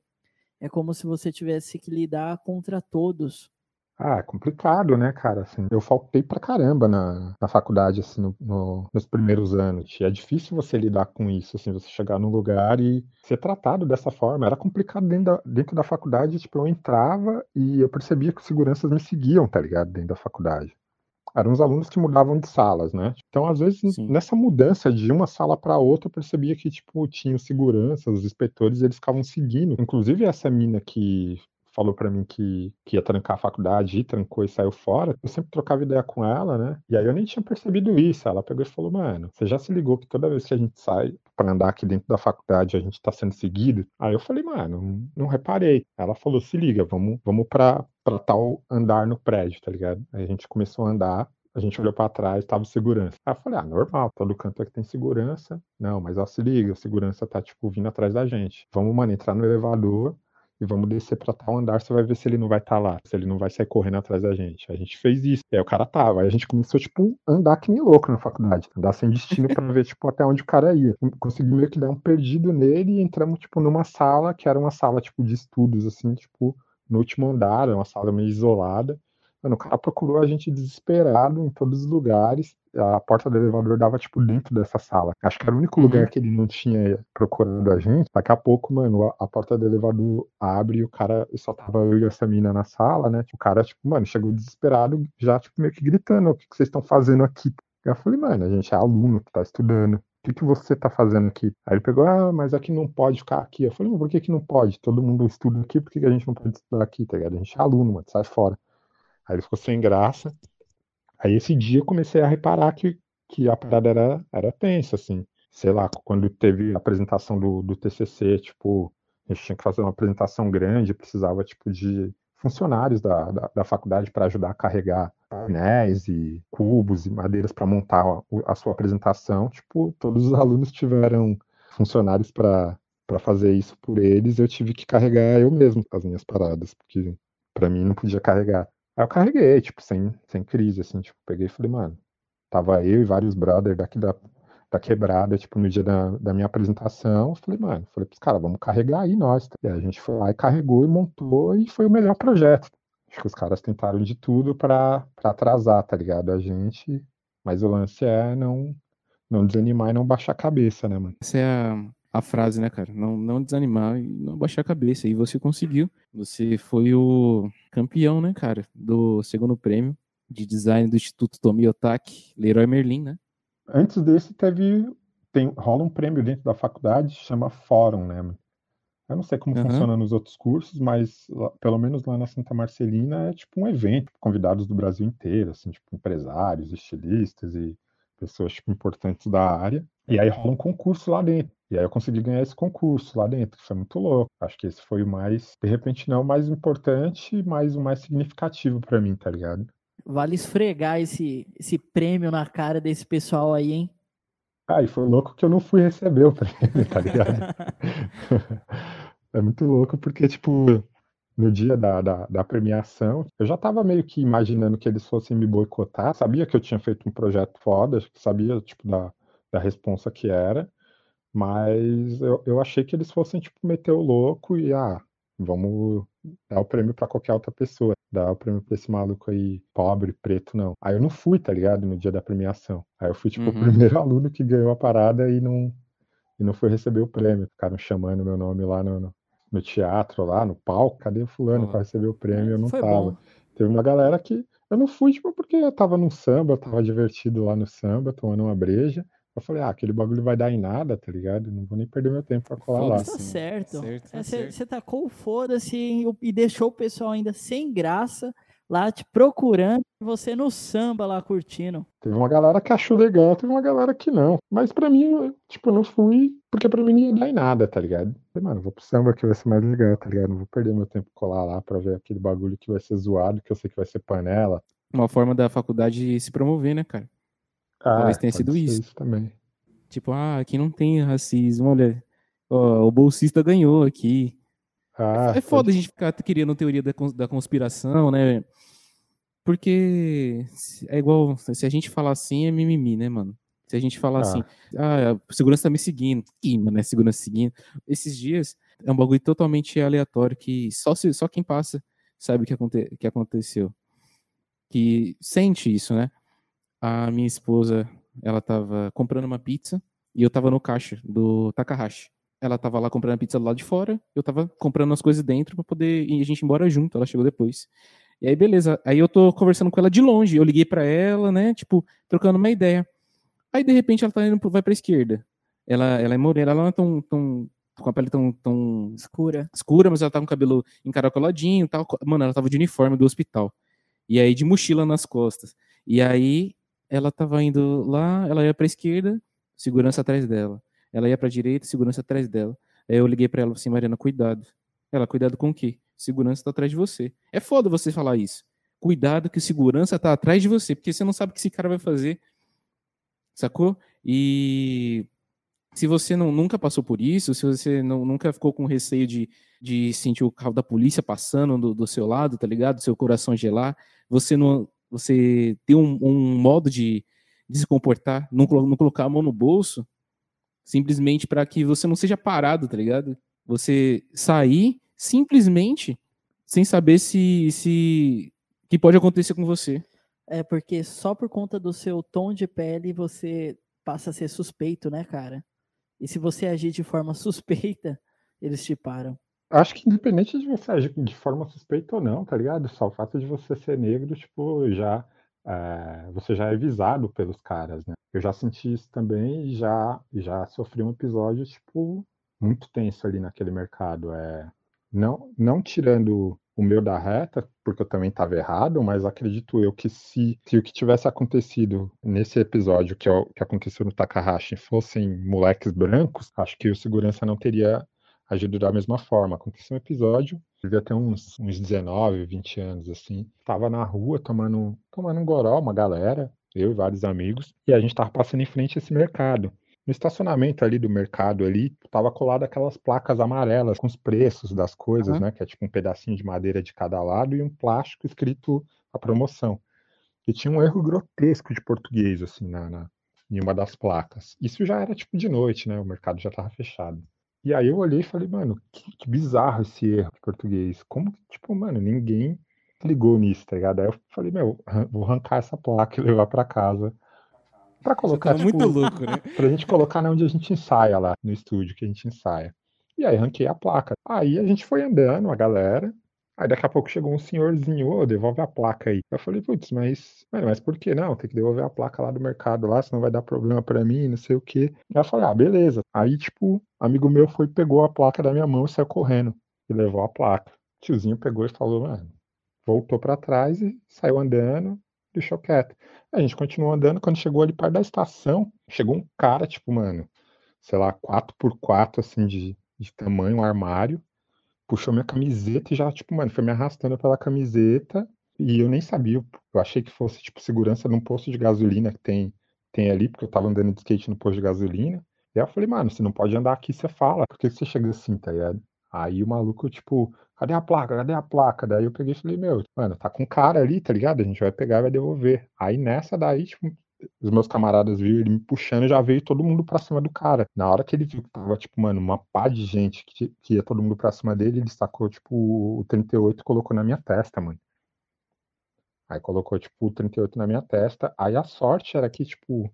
é como se você tivesse que lidar contra todos Ah, é complicado, né, cara? Assim, eu faltei pra caramba na, na faculdade, assim, no, no, nos primeiros anos. É difícil você lidar com isso, assim, você chegar num lugar e ser tratado dessa forma. Era complicado dentro da, dentro da faculdade, tipo, eu entrava e eu percebia que os seguranças me seguiam, tá ligado? Dentro da faculdade eram os alunos que mudavam de salas, né? Então, às vezes, Sim. nessa mudança de uma sala para outra, eu percebia que, tipo, tinha segurança, os inspetores, eles ficavam seguindo. Inclusive, essa mina que falou para mim que, que ia trancar a faculdade e trancou e saiu fora, eu sempre trocava ideia com ela, né? E aí eu nem tinha percebido isso. Ela pegou e falou: Mano, você já se ligou que toda vez que a gente sai para andar aqui dentro da faculdade a gente tá sendo seguido? Aí eu falei: Mano, não reparei. Ela falou: Se liga, vamos, vamos pra, pra tal andar no prédio, tá ligado? Aí a gente começou a andar a gente olhou para trás, tava segurança. Aí eu falei, ah, normal, todo canto aqui tem segurança. Não, mas ó, se liga, a segurança tá, tipo, vindo atrás da gente. Vamos, mano, entrar no elevador, e vamos descer para tal andar, você vai ver se ele não vai estar tá lá, se ele não vai sair correndo atrás da gente. A gente fez isso, e aí o cara tava, aí a gente começou, tipo, andar que nem louco na faculdade, andar sem destino para ver, tipo, até onde o cara ia. Consegui meio que dar um perdido nele e entramos, tipo, numa sala, que era uma sala, tipo, de estudos, assim, tipo, no último andar, uma sala meio isolada, Mano, o cara procurou a gente desesperado em todos os lugares. A porta do elevador dava, tipo, dentro dessa sala. Acho que era o único uhum. lugar que ele não tinha procurado a gente. Daqui a pouco, mano, a, a, porta do elevador abre e o cara só tava eu e essa mina na sala, né? O cara, tipo, mano, chegou desesperado, já, tipo, meio que gritando: o que, que vocês estão fazendo aqui? Eu falei, mano, a gente é aluno que tá estudando. O que, que você tá fazendo aqui? Aí ele pegou, ah, mas aqui não pode ficar aqui. Eu falei, por que, que não pode? Todo mundo estuda aqui, por que, que a gente não pode estudar aqui, tá ligado? A gente é aluno, mano, sai fora. Aí ele ficou sem graça. Aí esse dia eu comecei a reparar que, que a parada era, era tensa, assim. Sei lá, quando teve a apresentação do, do TCC, tipo, a gente tinha que fazer uma apresentação grande, precisava, tipo, de funcionários da, da, da faculdade para ajudar a carregar painéis e cubos e madeiras para montar a, a, sua apresentação. Tipo, todos os alunos tiveram funcionários para fazer isso por eles. Eu tive que carregar eu mesmo as minhas paradas, porque para mim não podia carregar. Aí eu carreguei, tipo, sem, sem crise, assim, tipo, peguei e falei, mano, tava eu e vários brothers daqui da, da quebrada, tipo, no dia da, da minha apresentação, falei, mano, falei pros caras, vamos carregar aí nós. Tá? E a gente foi lá e carregou e montou e foi o melhor projeto. Acho que os caras tentaram de tudo pra atrasar, tá ligado? A gente, mas o lance é não, não desanimar e não baixar a cabeça, né, mano? Essa é a, a frase, né, cara? Não, não desanimar e não baixar a cabeça. E você conseguiu. Você foi o campeão, né, cara, do segundo prêmio de design do Instituto Tomi Otaki, Leroy Merlin, né? Antes desse teve tem rola um prêmio dentro da faculdade, chama Fórum, né? Eu não sei como uhum. funciona nos outros cursos, mas pelo menos lá na Santa Marcelina é tipo um evento, convidados do Brasil inteiro, assim, tipo empresários, estilistas e pessoas tipo, importantes da área. E aí rola um concurso lá dentro. E aí eu consegui ganhar esse concurso lá dentro, foi muito louco. Acho que esse foi o mais, de repente não o mais importante, mas o mais significativo para mim, tá ligado? Vale esfregar esse, esse prêmio na cara desse pessoal aí, hein? Ah, e foi louco que eu não fui receber o prêmio, tá ligado? é muito louco porque, tipo, no dia da, da, da, premiação, eu já tava meio que imaginando que eles fossem me boicotar, sabia que eu tinha feito um projeto foda, sabia, tipo, da, da responsa que era, mas eu, eu achei que eles fossem, tipo, meter o louco e, ah, vamos dar o prêmio para qualquer outra pessoa, dar o prêmio pra esse maluco aí, pobre, preto, não. Aí eu não fui, tá ligado, no dia da premiação. Aí eu fui, tipo, uhum. o primeiro aluno que ganhou a parada e não, e não foi receber o prêmio. Ficaram chamando meu nome lá no, no, no teatro, lá no palco, cadê o fulano oh. para receber o prêmio? Eu não foi tava. Bom. Teve uma galera que eu não fui, tipo, porque eu tava no samba, eu tava divertido lá no samba, tomando uma breja. Eu falei, ah, aquele bagulho vai dar em nada, tá ligado? Não vou nem perder meu tempo pra colar lá. Tá certo. Você é, tá tacou o foda-se e deixou o pessoal ainda sem graça lá te procurando, você no samba lá curtindo. Teve uma galera que achou legal, teve uma galera que não. Mas pra mim, eu, tipo, eu não fui, porque pra mim não ia dar em nada, tá ligado? Falei, mano, vou pro samba que vai ser mais legal, tá ligado? Não vou perder meu tempo colar lá pra ver aquele bagulho que vai ser zoado, que eu sei que vai ser panela. Uma forma da faculdade se promover, né, cara? Ah, Talvez tenha sido isso. isso. também. Tipo, ah, aqui não tem racismo, olha, ó, o bolsista ganhou aqui. Ah, é, é foda a gente ficar criando teoria da, da conspiração, né? Porque é igual, se a gente falar assim, é mimimi, né, mano? Se a gente falar ah. assim, ah, a segurança tá me seguindo. Ih, mano, é segurança seguindo. Esses dias é um bagulho totalmente aleatório que só, se, só quem passa sabe o que, aconte, que aconteceu. que sente isso, né? A minha esposa, ela tava comprando uma pizza e eu tava no caixa do Takahashi. Ela tava lá comprando a pizza do lado de fora, eu tava comprando as coisas dentro para poder ir a gente embora junto. Ela chegou depois. E aí, beleza. Aí eu tô conversando com ela de longe. Eu liguei para ela, né? Tipo, trocando uma ideia. Aí, de repente, ela tá indo, vai pra esquerda. Ela, ela é morena, ela não é tão, tão com a pele tão, tão escura. escura, mas ela tá com o cabelo encaracoladinho e tal. Mano, ela tava de uniforme do hospital. E aí, de mochila nas costas. E aí, ela tava indo lá, ela ia pra esquerda, segurança atrás dela. Ela ia pra direita, segurança atrás dela. Aí eu liguei pra ela assim, Mariana, cuidado. Ela, cuidado com o quê? Segurança tá atrás de você. É foda você falar isso. Cuidado que segurança tá atrás de você, porque você não sabe o que esse cara vai fazer. Sacou? E se você não, nunca passou por isso, se você não, nunca ficou com receio de, de sentir o carro da polícia passando do, do seu lado, tá ligado? Seu coração gelar, você não, você tem um, um modo de, de, se comportar, não, não colocar a mão no bolso, simplesmente para que você não seja parado, tá ligado? Você sair simplesmente sem saber se se que pode acontecer com você. É porque só por conta do seu tom de pele você passa a ser suspeito, né, cara? E se você agir de forma suspeita, eles te param. Acho que independente de você agir de forma suspeita ou não, tá ligado? Só o fato de você ser negro, tipo, já é, você já é visado pelos caras, né? Eu já senti isso também e já, já sofri um episódio, tipo, muito tenso ali naquele mercado. É, não, não tirando o meu da reta, porque eu também estava errado, mas acredito eu que se, se o que tivesse acontecido nesse episódio que, é que aconteceu no Takahashi fossem moleques brancos, acho que o segurança não teria agido da mesma forma. Aconteceu um episódio, devia ter uns, uns 19, 20 anos, assim. Tava na rua tomando, tomando um goró, uma galera, eu e vários amigos, e a gente tava passando em frente a esse mercado. No estacionamento ali do mercado ali, tava colado aquelas placas amarelas com os preços das coisas, uhum. né? Que é tipo um pedacinho de madeira de cada lado e um plástico escrito a promoção. E tinha um erro grotesco de português, assim, na, na, em uma das placas. Isso já era tipo de noite, né? O mercado já tava fechado. E aí eu olhei e falei, mano, que, que bizarro esse erro de português. Como que, tipo, mano, ninguém ligou nisso, tá ligado? Aí eu falei, meu, vou arrancar essa placa e levar para casa Pra colocar. Tá tipo, muito louco, né? Pra gente colocar onde a gente ensaia lá, no estúdio que a gente ensaia. E aí ranquei a placa. Aí a gente foi andando, a galera. Aí daqui a pouco chegou um senhorzinho, ô, devolve a placa aí. Eu falei, putz, mas, mas por que não? Tem que devolver a placa lá do mercado lá, senão vai dar problema para mim, não sei o quê. Aí eu falei, ah, beleza. Aí, tipo, amigo meu foi, pegou a placa da minha mão e saiu correndo. E levou a placa. O tiozinho pegou e falou, mano, voltou para trás e saiu andando, deixou quieto. A gente continuou andando, quando chegou ali perto da estação, chegou um cara, tipo, mano, sei lá, 4x4, assim, de, de tamanho, um armário, puxou minha camiseta e já, tipo, mano, foi me arrastando pela camiseta e eu nem sabia, eu achei que fosse, tipo, segurança num posto de gasolina que tem, tem ali, porque eu tava andando de skate no posto de gasolina. Aí eu falei, mano, você não pode andar aqui, você fala, por que você chega assim, tá ligado? Aí o maluco, tipo, cadê a placa? Cadê a placa? Daí eu peguei e falei, meu, mano, tá com cara ali, tá ligado? A gente vai pegar e vai devolver. Aí nessa daí, tipo, os meus camaradas viram ele me puxando e já veio todo mundo pra cima do cara. Na hora que ele viu que tava, tipo, mano, uma pá de gente que, que ia todo mundo pra cima dele, ele sacou, tipo, o 38 e colocou na minha testa, mano. Aí colocou, tipo, o 38 na minha testa. Aí a sorte era que, tipo,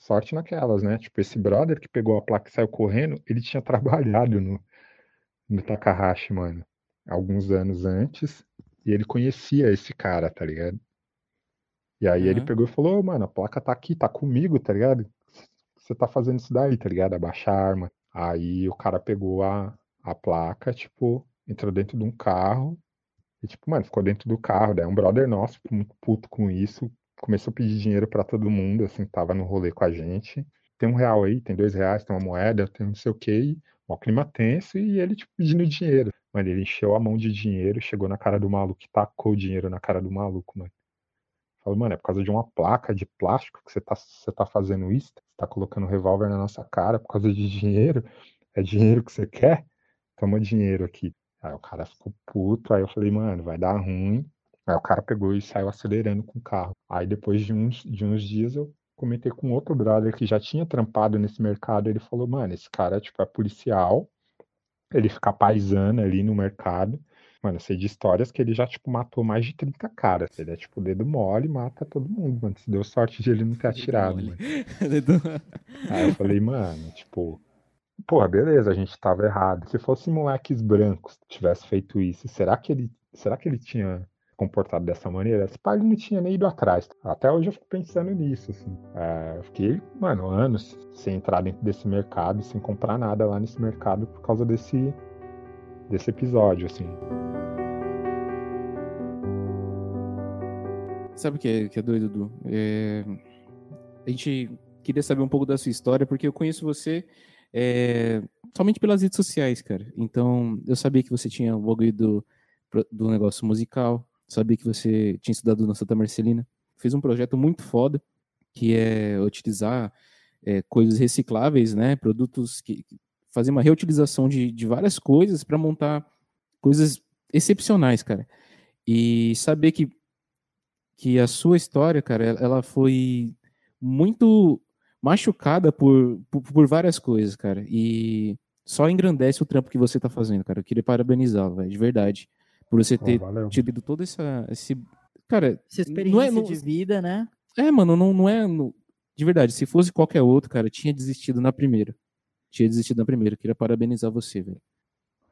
sorte naquelas, né? Tipo, esse brother que pegou a placa e saiu correndo, ele tinha trabalhado no, no Takahashi, mano, alguns anos antes, e ele conhecia esse cara, tá ligado? E aí uhum. ele pegou e falou, oh, mano, a placa tá aqui, tá comigo, tá ligado? Você tá fazendo isso daí, tá ligado? Abaixar a arma. Aí o cara pegou a, a placa, tipo, entrou dentro de um carro, e tipo, mano, ficou dentro do carro, daí um brother nosso, muito puto com isso, começou a pedir dinheiro para todo mundo, assim, tava no rolê com a gente. Tem um real aí, tem dois reais, tem uma moeda, tem não sei o que, o clima tenso e ele, tipo, pedindo dinheiro. Mano, ele encheu a mão de dinheiro, chegou na cara do maluco tacou o dinheiro na cara do maluco, mano. Falou, mano, é por causa de uma placa de plástico que você tá, você tá fazendo isso? Você tá colocando um revólver na nossa cara por causa de dinheiro? É dinheiro que você quer? Toma dinheiro aqui. Aí o cara ficou puto, aí eu falei, mano, vai dar ruim. Aí o cara pegou e saiu acelerando com o carro. Aí depois de uns, de uns dias eu comentei com outro brother que já tinha trampado nesse mercado. Ele falou, mano, esse cara tipo, é policial, ele fica paisando ali no mercado. Mano, eu sei de histórias que ele já, tipo, matou mais de 30 caras. Ele é, tipo, dedo mole e mata todo mundo, mano. Se deu sorte de ele não ter atirado, mano. Aí eu falei, mano, tipo, porra, beleza, a gente tava errado. Se fosse moleques brancos tivesse feito isso, será que ele, será que ele tinha comportado dessa maneira? Esse pai não tinha nem ido atrás. Até hoje eu fico pensando nisso, assim. É, eu fiquei, mano, anos sem entrar dentro desse mercado, sem comprar nada lá nesse mercado por causa desse, desse episódio, assim. Sabe o que é, que é doido, Dudu? É... A gente queria saber um pouco da sua história, porque eu conheço você é... somente pelas redes sociais, cara. Então, eu sabia que você tinha o bagulho do, do negócio musical, sabia que você tinha estudado na Santa Marcelina. Fez um projeto muito foda, que é utilizar é, coisas recicláveis, né? Produtos que, fazer uma reutilização de, de várias coisas para montar coisas excepcionais, cara. E saber que que a sua história, cara, ela foi muito machucada por, por, por várias coisas, cara. E só engrandece o trampo que você tá fazendo, cara. Eu queria parabenizá-lo, de verdade. Por você ter oh, tido toda essa. Esse, cara, essa experiência não é, não, de vida, né? É, mano, não, não é. No, de verdade, se fosse qualquer outro, cara, tinha desistido na primeira. Tinha desistido na primeira. Queria parabenizar você, velho.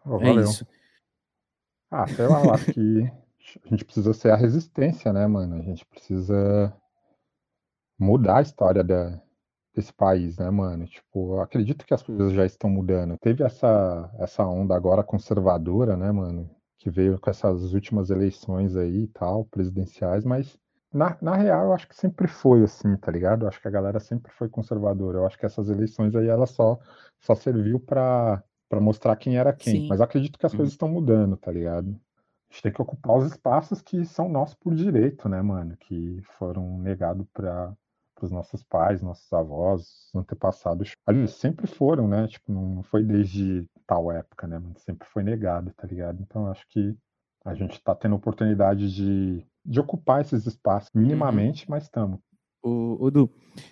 Oh, é isso. Ah, sei lá, eu acho que a gente precisa ser a resistência, né, mano? A gente precisa mudar a história da, desse país, né, mano? Tipo, eu acredito que as coisas já estão mudando. Teve essa, essa onda agora conservadora, né, mano? Que veio com essas últimas eleições aí e tal, presidenciais, mas na, na real eu acho que sempre foi assim, tá ligado? Eu acho que a galera sempre foi conservadora. Eu acho que essas eleições aí, ela só, só serviu pra mostrar quem era quem. Sim. Mas acredito que as uhum. coisas estão mudando, tá ligado? A gente tem que ocupar os espaços que são nossos por direito, né, mano? Que foram negados para os nossos pais, nossos avós, antepassados. Ali sempre foram, né? Tipo, não foi desde tal época, né, mano? Sempre foi negado, tá ligado? Então acho que a gente está tendo oportunidade de, de ocupar esses espaços minimamente, uhum. mas estamos. O, Du,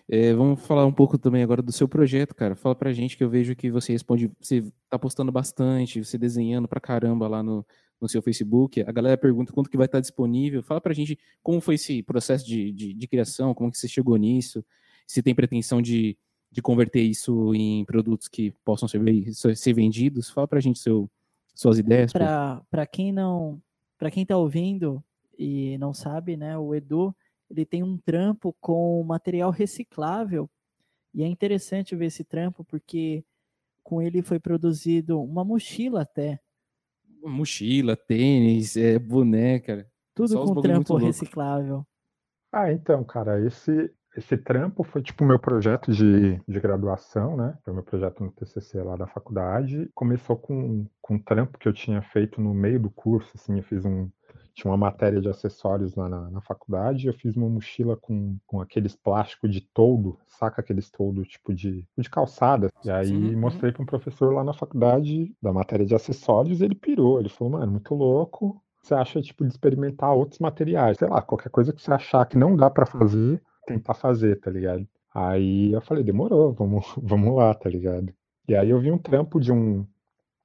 é, vamos falar um pouco também agora do seu projeto, cara. Fala pra gente que eu vejo que você responde, você tá postando bastante, você desenhando pra caramba lá no, no seu Facebook. A galera pergunta quando que vai estar disponível. Fala pra gente como foi esse processo de, de, de criação, como que você chegou nisso, se tem pretensão de, de converter isso em produtos que possam ser, ser vendidos. Fala pra gente seu, suas ideias. Para quem não, para quem tá ouvindo e não sabe, né, o Edu, ele tem um trampo com material reciclável e é interessante ver esse trampo porque com ele foi produzido uma mochila até mochila, tênis, é, boneca. Tudo com trampo reciclável. Ah, então, cara, esse, esse trampo foi tipo o meu projeto de, de graduação, né? Foi o meu projeto no TCC lá da faculdade. Começou com, com um trampo que eu tinha feito no meio do curso, assim, eu fiz um, tinha uma matéria de acessórios lá na, na faculdade, eu fiz uma mochila com, com aqueles plásticos de toldo, saca aqueles toldo tipo de, de calçada. E aí Sim. mostrei para um professor lá na faculdade da matéria de acessórios, e ele pirou, ele falou, mano, muito louco. Você acha tipo de experimentar outros materiais, sei lá, qualquer coisa que você achar que não dá para fazer, tentar fazer, tá ligado? Aí eu falei, demorou, vamos, vamos lá, tá ligado? E aí eu vi um trampo de um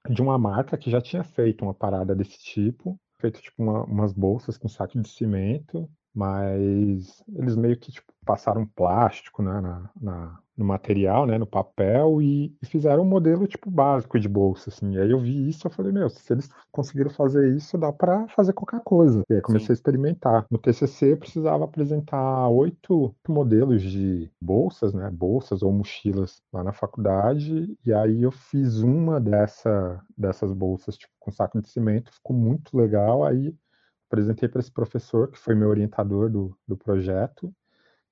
de uma marca que já tinha feito uma parada desse tipo feito tipo uma, umas bolsas com saco de cimento, mas eles meio que tipo, passaram plástico né, na, na, no material, né, no papel e, e, fizeram um modelo tipo básico de bolsa, assim. E aí eu vi isso, eu falei, meu, se eles conseguiram fazer isso, dá para fazer qualquer coisa. E aí comecei Sim. a experimentar. No TCC eu precisava apresentar oito modelos de bolsas, né, bolsas ou mochilas lá na faculdade. E aí eu fiz uma dessa dessas bolsas tipo com saco de cimento, ficou muito legal. Aí apresentei para esse professor que foi meu orientador do, do projeto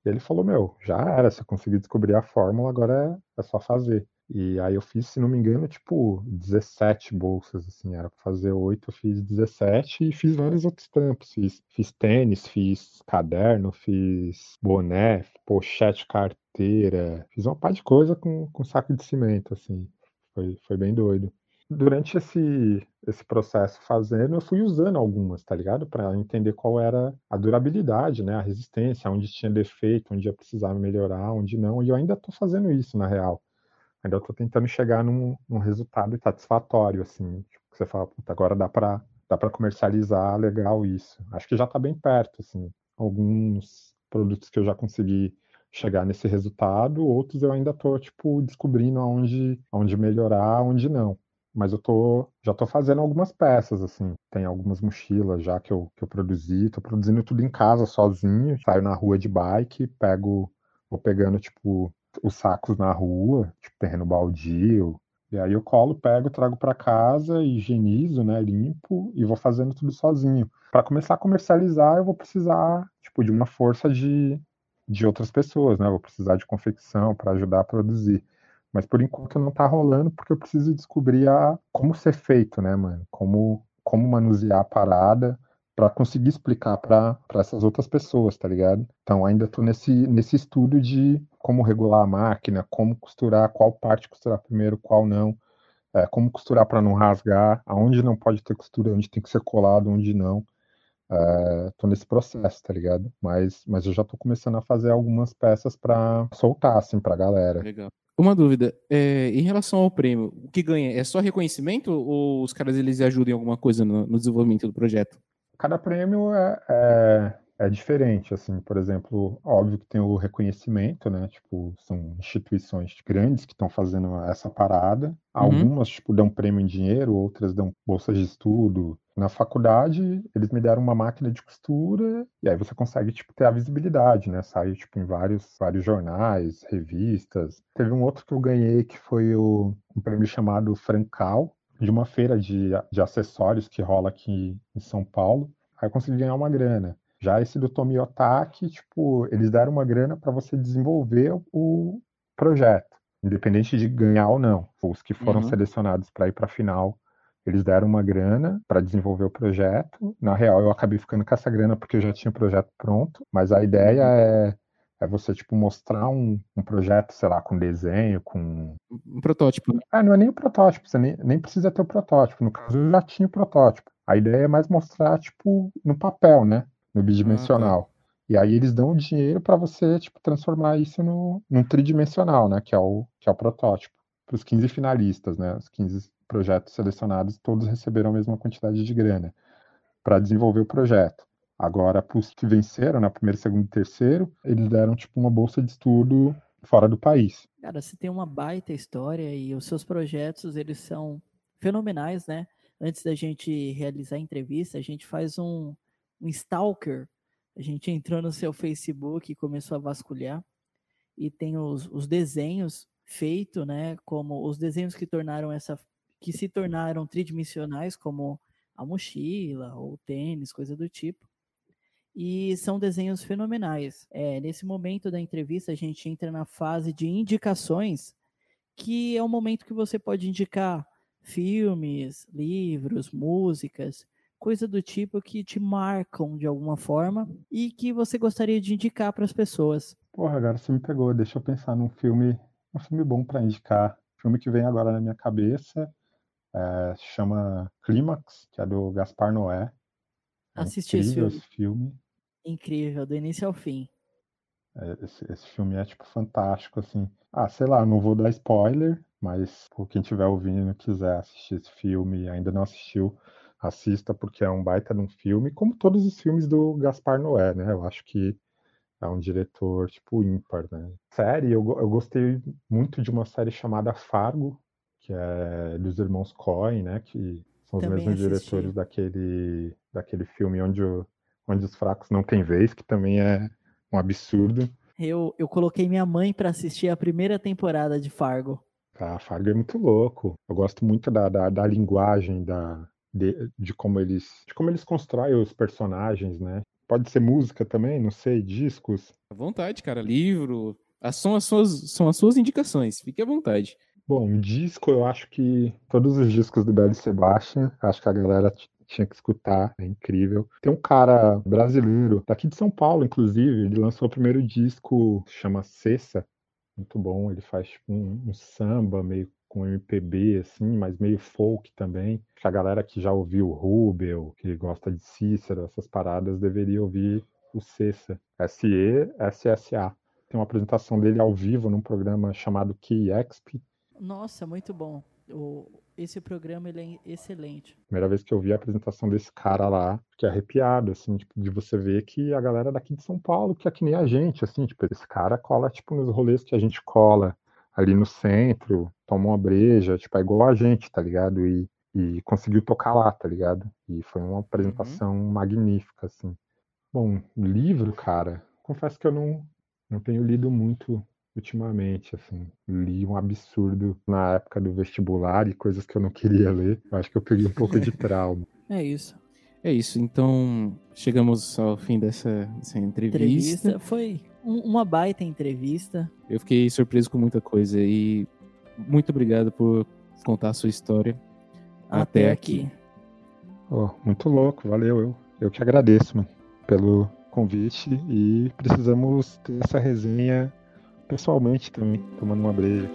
e ele falou: Meu, já era, você conseguiu descobrir a fórmula, agora é, é só fazer. E aí eu fiz, se não me engano, tipo 17 bolsas, assim, era para fazer 8, eu fiz 17 e fiz vários outros trampos. Fiz, fiz tênis, fiz caderno, fiz boné, pochete, carteira, fiz uma par de coisa com, com saco de cimento, assim. Foi, foi bem doido durante esse, esse processo fazendo, eu fui usando algumas, tá ligado? Para entender qual era a durabilidade, né? A resistência, onde tinha defeito, onde ia precisar melhorar, onde não. E eu ainda estou fazendo isso, na real. Ainda estou tentando chegar num, num, resultado satisfatório, assim. Tipo, você fala, puta, agora dá para dá para comercializar legal isso. Acho que já está bem perto, assim. Alguns produtos que eu já consegui chegar nesse resultado, outros eu ainda estou tipo descobrindo aonde, aonde melhorar, aonde não. Mas eu tô, já estou fazendo algumas peças assim. Tem algumas mochilas já que eu, que eu produzi, estou produzindo tudo em casa sozinho, saio na rua de bike, pego, vou pegando tipo os sacos na rua, tipo terreno baldio, e aí eu colo, pego, trago para casa, higienizo, né, limpo e vou fazendo tudo sozinho. Para começar a comercializar, eu vou precisar, tipo, de uma força de, de outras pessoas, né? vou precisar de confecção para ajudar a produzir. Mas por enquanto não tá rolando porque eu preciso descobrir a, como ser feito, né, mano? Como como manusear a parada para conseguir explicar para essas outras pessoas, tá ligado? Então ainda tô nesse nesse estudo de como regular a máquina, como costurar, qual parte costurar primeiro, qual não, é, como costurar para não rasgar, aonde não pode ter costura, onde tem que ser colado, onde não. É, tô nesse processo, tá ligado? Mas, mas eu já tô começando a fazer algumas peças para soltar, assim, pra galera. Legal. Uma dúvida, é, em relação ao prêmio, o que ganha é só reconhecimento ou os caras eles ajudam em alguma coisa no, no desenvolvimento do projeto? Cada prêmio é, é é diferente, assim, por exemplo, óbvio que tem o reconhecimento, né? Tipo, são instituições grandes que estão fazendo essa parada. Uhum. Algumas, tipo, dão prêmio em dinheiro, outras dão bolsas de estudo. Na faculdade, eles me deram uma máquina de costura e aí você consegue, tipo, ter a visibilidade, né? Sai, tipo, em vários, vários jornais, revistas. Teve um outro que eu ganhei que foi o, um prêmio chamado Francal, de uma feira de, de acessórios que rola aqui em São Paulo. Aí eu consegui ganhar uma grana. Já esse do Tomiotaki, tipo, eles deram uma grana para você desenvolver o projeto, independente de ganhar ou não. Os que foram uhum. selecionados para ir para a final, eles deram uma grana para desenvolver o projeto. Na real, eu acabei ficando com essa grana porque eu já tinha o projeto pronto, mas a ideia uhum. é é você, tipo, mostrar um, um projeto, sei lá, com desenho, com. Um protótipo. Né? É, não é nem um protótipo, você nem, nem precisa ter o protótipo. No caso, eu já tinha o protótipo. A ideia é mais mostrar, tipo, no papel, né? No bidimensional. Ah, tá. E aí eles dão o dinheiro para você, tipo, transformar isso no, num tridimensional, né? Que é o, que é o protótipo. Para os 15 finalistas, né? Os 15 projetos selecionados, todos receberam a mesma quantidade de grana para desenvolver o projeto. Agora, para os que venceram, na né, primeiro, segundo e terceiro, eles deram, tipo, uma bolsa de estudo fora do país. Cara, você tem uma baita história e os seus projetos, eles são fenomenais, né? Antes da gente realizar a entrevista, a gente faz um, um stalker. A gente entrou no seu Facebook e começou a vasculhar. E tem os, os desenhos feitos, né? Como os desenhos que tornaram essa. que se tornaram tridimensionais, como a mochila ou tênis, coisa do tipo. E são desenhos fenomenais. É, nesse momento da entrevista, a gente entra na fase de indicações, que é o momento que você pode indicar filmes, livros, músicas, coisa do tipo que te marcam de alguma forma e que você gostaria de indicar para as pessoas. Porra, agora você me pegou. Deixa eu pensar num filme, um filme bom para indicar. filme que vem agora na minha cabeça é, chama Clímax, que é do Gaspar Noé. É Assisti esse filme. esse filme. Incrível, do início ao fim. É, esse, esse, filme é tipo fantástico, assim. Ah, sei lá, não vou dar spoiler, mas por quem estiver ouvindo e quiser assistir esse filme e ainda não assistiu, assista porque é um baita de um filme, como todos os filmes do Gaspar Noé, né? Eu acho que é um diretor, tipo, ímpar, né? Série, eu, eu gostei muito de uma série chamada Fargo, que é dos irmãos Coen, né? Que são os também mesmos assisti. diretores daquele, daquele filme onde, o, onde os fracos não têm vez, que também é um absurdo. Eu, eu coloquei minha mãe para assistir a primeira temporada de Fargo. Ah, Fargo é muito louco. Eu gosto muito da, da, da linguagem, da, de, de, como eles de como eles constroem os personagens, né? Pode ser música também, não sei, discos. À vontade, cara, livro. São as suas, são as suas indicações, fique à vontade. Bom, disco, eu acho que todos os discos do Belo Sebastian, acho que a galera tinha que escutar, é incrível. Tem um cara brasileiro, daqui de São Paulo, inclusive, ele lançou o primeiro disco, chama Cessa, muito bom, ele faz tipo, um, um samba meio com MPB, assim, mas meio folk também. A galera que já ouviu Rubel, que gosta de Cícero, essas paradas, deveria ouvir o Cessa, S-E-S-S-A. Tem uma apresentação dele ao vivo num programa chamado Key Exp. Nossa, muito bom. esse programa ele é excelente. Primeira vez que eu vi a apresentação desse cara lá, fiquei arrepiado, assim, tipo, de você ver que a galera daqui de São Paulo, que é que nem a gente, assim, tipo, esse cara cola, tipo, nos rolês que a gente cola ali no centro, toma uma breja, tipo, é igual a gente, tá ligado? E, e conseguiu tocar lá, tá ligado? E foi uma apresentação uhum. magnífica, assim. Bom, livro, cara, confesso que eu não, não tenho lido muito ultimamente, assim. Li um absurdo na época do vestibular e coisas que eu não queria ler. Eu acho que eu peguei um pouco de trauma. É isso. É isso. Então, chegamos ao fim dessa, dessa entrevista. entrevista. Foi um, uma baita entrevista. Eu fiquei surpreso com muita coisa e muito obrigado por contar a sua história até, até aqui. aqui. Oh, muito louco, valeu. Eu, eu que agradeço, mano, pelo convite e precisamos ter essa resenha pessoalmente também, tomando uma breja.